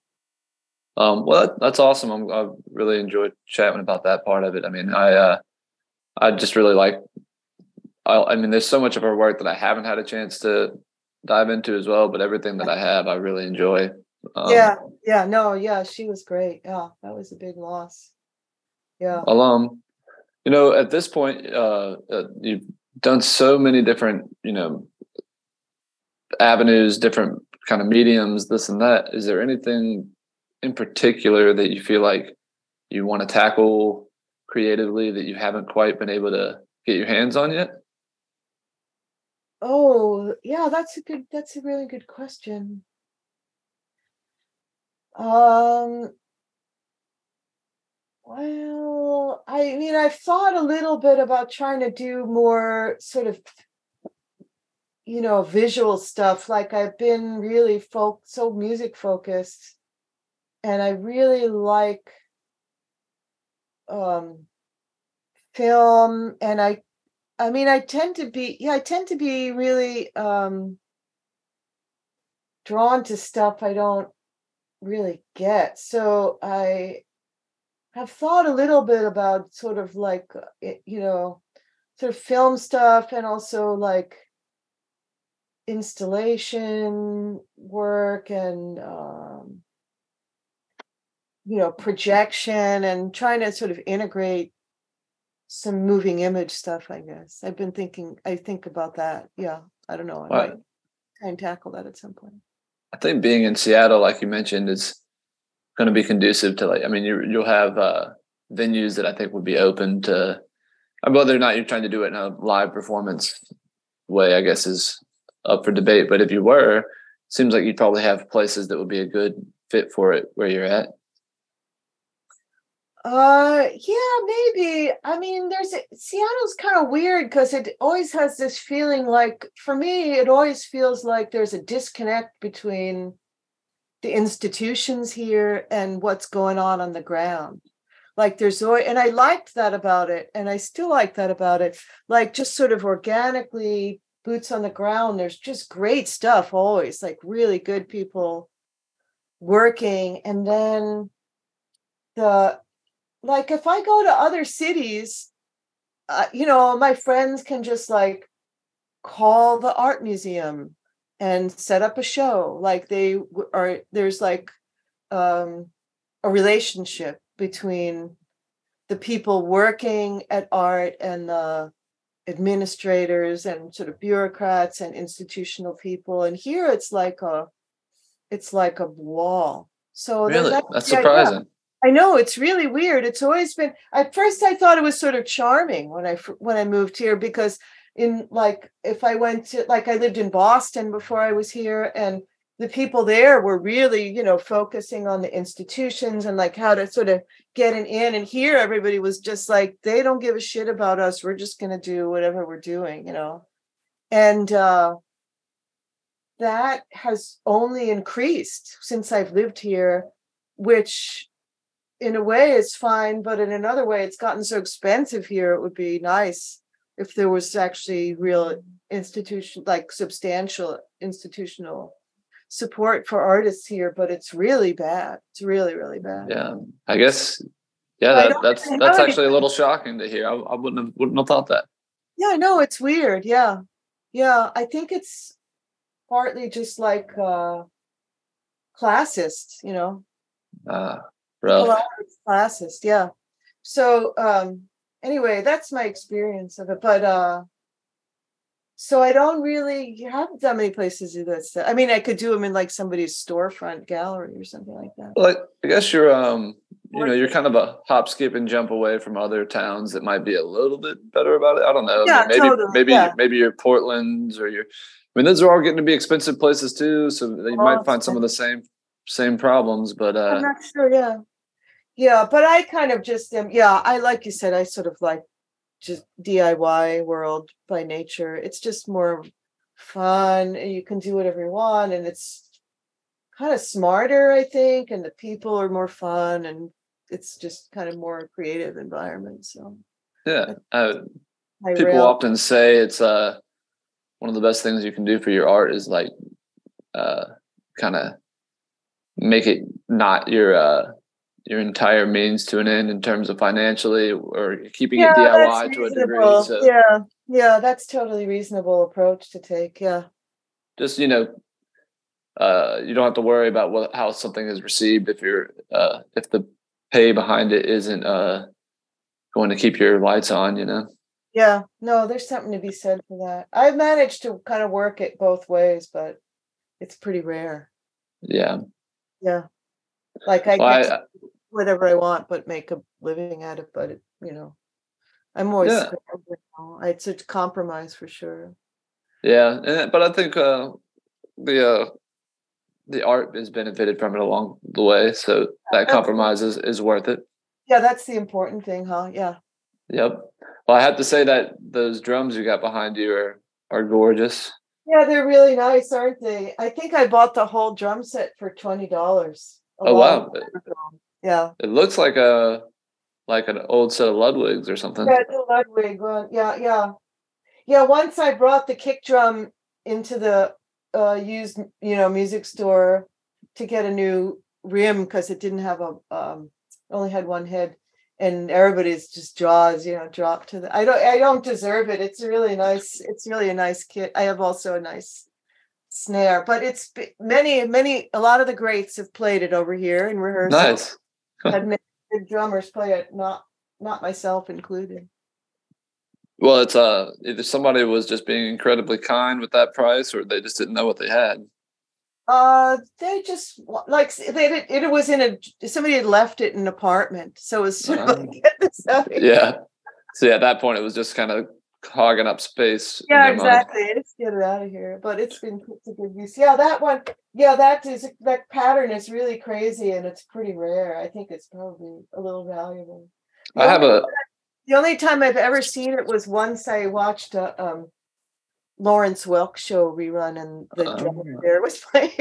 Speaker 1: Um well that, that's awesome. I'm, i really enjoyed chatting about that part of it. I mean i uh i just really like I, I mean there's so much of her work that i haven't had a chance to dive into as well but everything that i have i really enjoy.
Speaker 2: Um, yeah yeah no yeah she was great. Yeah that was a big loss. Yeah.
Speaker 1: Well um you know at this point uh, uh, you've done so many different you know avenues different kind of mediums this and that. Is there anything in particular that you feel like you want to tackle creatively that you haven't quite been able to get your hands on yet?
Speaker 2: Oh yeah that's a good that's a really good question. Um well, I mean, I've thought a little bit about trying to do more sort of you know, visual stuff. Like I've been really folk so music focused. And I really like um film and I I mean I tend to be yeah, I tend to be really um drawn to stuff I don't really get. So I have thought a little bit about sort of like uh, you know sort of film stuff and also like installation work and um, you know projection and trying to sort of integrate some moving image stuff i guess. I've been thinking i think about that. Yeah i don't know. I might try and tackle that at some point.
Speaker 1: I think being in seattle like you mentioned is going to be conducive to like i mean you, you'll have uh, venues that i think would be open to whether or not you're trying to do it in a live performance way i guess is up for debate but if you were seems like you'd probably have places that would be a good fit for it where you're at.
Speaker 2: Uh yeah maybe. I mean there's seattle's kind of weird because it always has this feeling like for me it always feels like there's a disconnect between the institutions here and what's going on on the ground. Like there's always and i liked that about it and i still like that about it. Like just sort of organically boots on the ground there's just great stuff always like really good people working and then the like if i go to other cities uh, you know my friends can just like call the art museum and set up a show like they are there's like um a relationship between the people working at art and the administrators and sort of bureaucrats and institutional people and here it's like a it's like a wall so
Speaker 1: really that's, that's surprising
Speaker 2: I know it's really weird. It's always been. At first, I thought it was sort of charming when I when I moved here because in like if I went to like I lived in Boston before I was here, and the people there were really you know focusing on the institutions and like how to sort of get an in. And here, everybody was just like they don't give a shit about us. We're just going to do whatever we're doing, you know. And uh, that has only increased since I've lived here, which in a way is fine, but in another way it's gotten so expensive here. It would be nice if there was actually real institution, like substantial institutional support for artists here, but it's really bad. It's really, really bad.
Speaker 1: Yeah, I guess. Yeah, that, that's that's actually a little shocking to hear. I, I wouldn't have wouldn't have thought that.
Speaker 2: Yeah, I know it's weird. Yeah, yeah. I think it's partly just like uh classist, you know.
Speaker 1: Uh, Rough.
Speaker 2: classist, yeah. So um anyway, that's my experience of it. But uh so I don't really have that many places to do that stuff. I mean, I could do them in like somebody's storefront gallery or something like that.
Speaker 1: Like I guess you're um you know, you're kind of a hop, skip, and jump away from other towns that might be a little bit better about it. I don't know.
Speaker 2: Yeah,
Speaker 1: maybe
Speaker 2: totally.
Speaker 1: maybe
Speaker 2: yeah.
Speaker 1: maybe your Portland's or your I mean those are all getting to be expensive places too. So you oh, might find some of the same same problems, but uh
Speaker 2: I'm not sure, yeah yeah but i kind of just am yeah i like you said i sort of like just diy world by nature it's just more fun you can do whatever you want and it's kind of smarter i think and the people are more fun and it's just kind of more creative environment so
Speaker 1: yeah uh, people rail. often say it's uh one of the best things you can do for your art is like uh kind of make it not your uh your entire means to an end in terms of financially or keeping yeah, it DIY to a degree. So
Speaker 2: yeah, yeah, that's totally reasonable approach to take. Yeah.
Speaker 1: Just you know, uh, you don't have to worry about what how something is received if you're uh, if the pay behind it isn't uh, going to keep your lights on. You know.
Speaker 2: Yeah, no, there's something to be said for that. I've managed to kind of work it both ways, but it's pretty rare.
Speaker 1: Yeah.
Speaker 2: Yeah. Like I, well, I whatever I want, but make a living at it. But it, you know, I'm always yeah. it's a compromise for sure.
Speaker 1: Yeah, and, but I think uh, the uh, the art is benefited from it along the way, so that compromise is, is worth it.
Speaker 2: Yeah, that's the important thing, huh? Yeah.
Speaker 1: Yep. Well, I have to say that those drums you got behind you are are gorgeous.
Speaker 2: Yeah, they're really nice, aren't they? I think I bought the whole drum set for twenty dollars.
Speaker 1: Oh wow!
Speaker 2: Yeah.
Speaker 1: It looks like a like an old set of Ludwigs or something.
Speaker 2: Yeah, Ludwig one. Yeah, yeah, yeah. Once I brought the kick drum into the uh, used, you know, music store to get a new rim because it didn't have a um, only had one head, and everybody's just jaws, you know, dropped to the. I don't, I don't deserve it. It's really nice. It's really a nice kit. I have also a nice snare, but it's many, many, a lot of the greats have played it over here in rehearsal.
Speaker 1: Nice.
Speaker 2: Had many good drummers play it, not not myself included.
Speaker 1: Well, it's uh either somebody was just being incredibly kind with that price, or they just didn't know what they had.
Speaker 2: Uh, they just like they it was in a somebody had left it in an apartment, so it was sort of like, get this out.
Speaker 1: Yeah. So yeah, at that point, it was just kind of hogging up space.
Speaker 2: Yeah, exactly. Let's get it out of here. But it's been put to good use. Yeah, that one. Yeah, that is that pattern is really crazy, and it's pretty rare. I think it's probably a little valuable.
Speaker 1: The I have a.
Speaker 2: The only time I've ever seen it was once I watched a um, Lawrence Welk show rerun, and the um, drummer there was playing.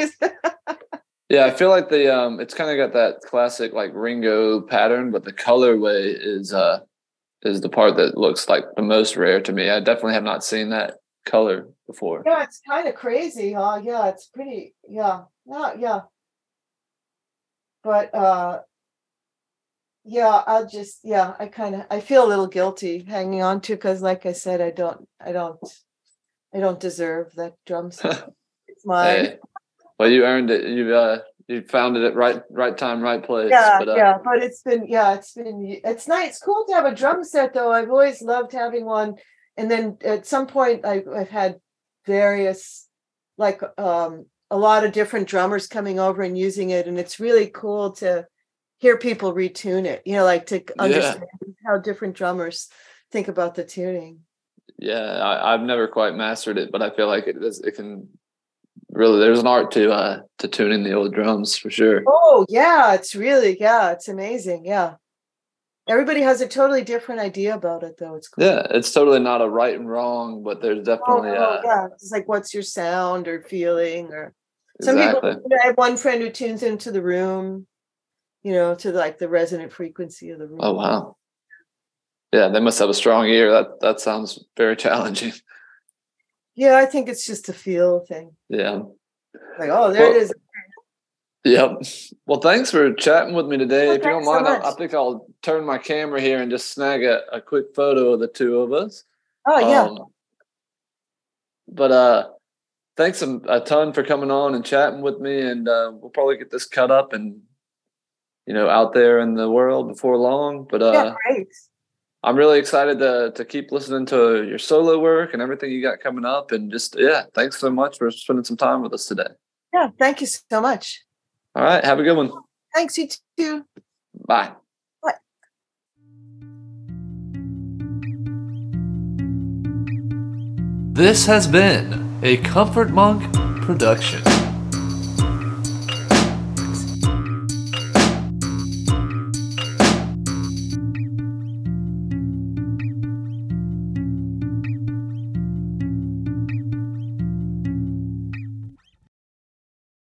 Speaker 1: yeah, I feel like the um, it's kind of got that classic like Ringo pattern, but the colorway is uh is the part that looks like the most rare to me. I definitely have not seen that color before.
Speaker 2: Yeah, it's kind of crazy, huh? Yeah, it's pretty. Yeah, not yeah. But uh, yeah, I'll just yeah. I kind of I feel a little guilty hanging on to because, like I said, I don't I don't I don't deserve that drum set. it's mine. Hey,
Speaker 1: well, you earned it. You uh you found it at right right time, right place.
Speaker 2: Yeah, but, uh, yeah. But it's been yeah, it's been it's nice. It's cool to have a drum set though. I've always loved having one. And then at some point I, I've had various like um a lot of different drummers coming over and using it. And it's really cool to hear people retune it, you know, like to understand yeah. how different drummers think about the tuning.
Speaker 1: Yeah, I, have never quite mastered it, but I feel like it it can really there's an art to uh to tuning the old drums for sure.
Speaker 2: Oh yeah, it's really yeah, it's amazing. Yeah. Everybody has a totally different idea about it though. It's
Speaker 1: cool. Yeah, it's totally not a right and wrong, but there's oh, definitely oh, uh,
Speaker 2: yeah. It's like what's your sound or feeling or some exactly. people I have one friend who tunes into the room, you know, to like the resonant frequency of the room.
Speaker 1: Oh wow. Yeah, they must have a strong ear. That that sounds very challenging.
Speaker 2: Yeah, I think it's just a feel thing.
Speaker 1: Yeah.
Speaker 2: Like, oh, there well, it is.
Speaker 1: Yep. Well, thanks for chatting with me today. Well, if you don't mind, so I, I, think I'll turn my camera here and just snag a, a quick photo of the two of us.
Speaker 2: Oh, yeah. Um,
Speaker 1: but uh, thanks a, a, ton for coming on and chatting with me. And uh, we'll probably get this cut up and, you know, out there in the world before long. But uh,
Speaker 2: yeah, great.
Speaker 1: I'm really excited to to keep listening to your solo work and everything you got coming up. And just yeah, thanks so much for spending some time with us today.
Speaker 2: Yeah, thank you so much.
Speaker 1: All right, have a good one.
Speaker 2: Thanks you too.
Speaker 1: Bye.
Speaker 2: Bye.
Speaker 1: This has been a Comfort Monk production.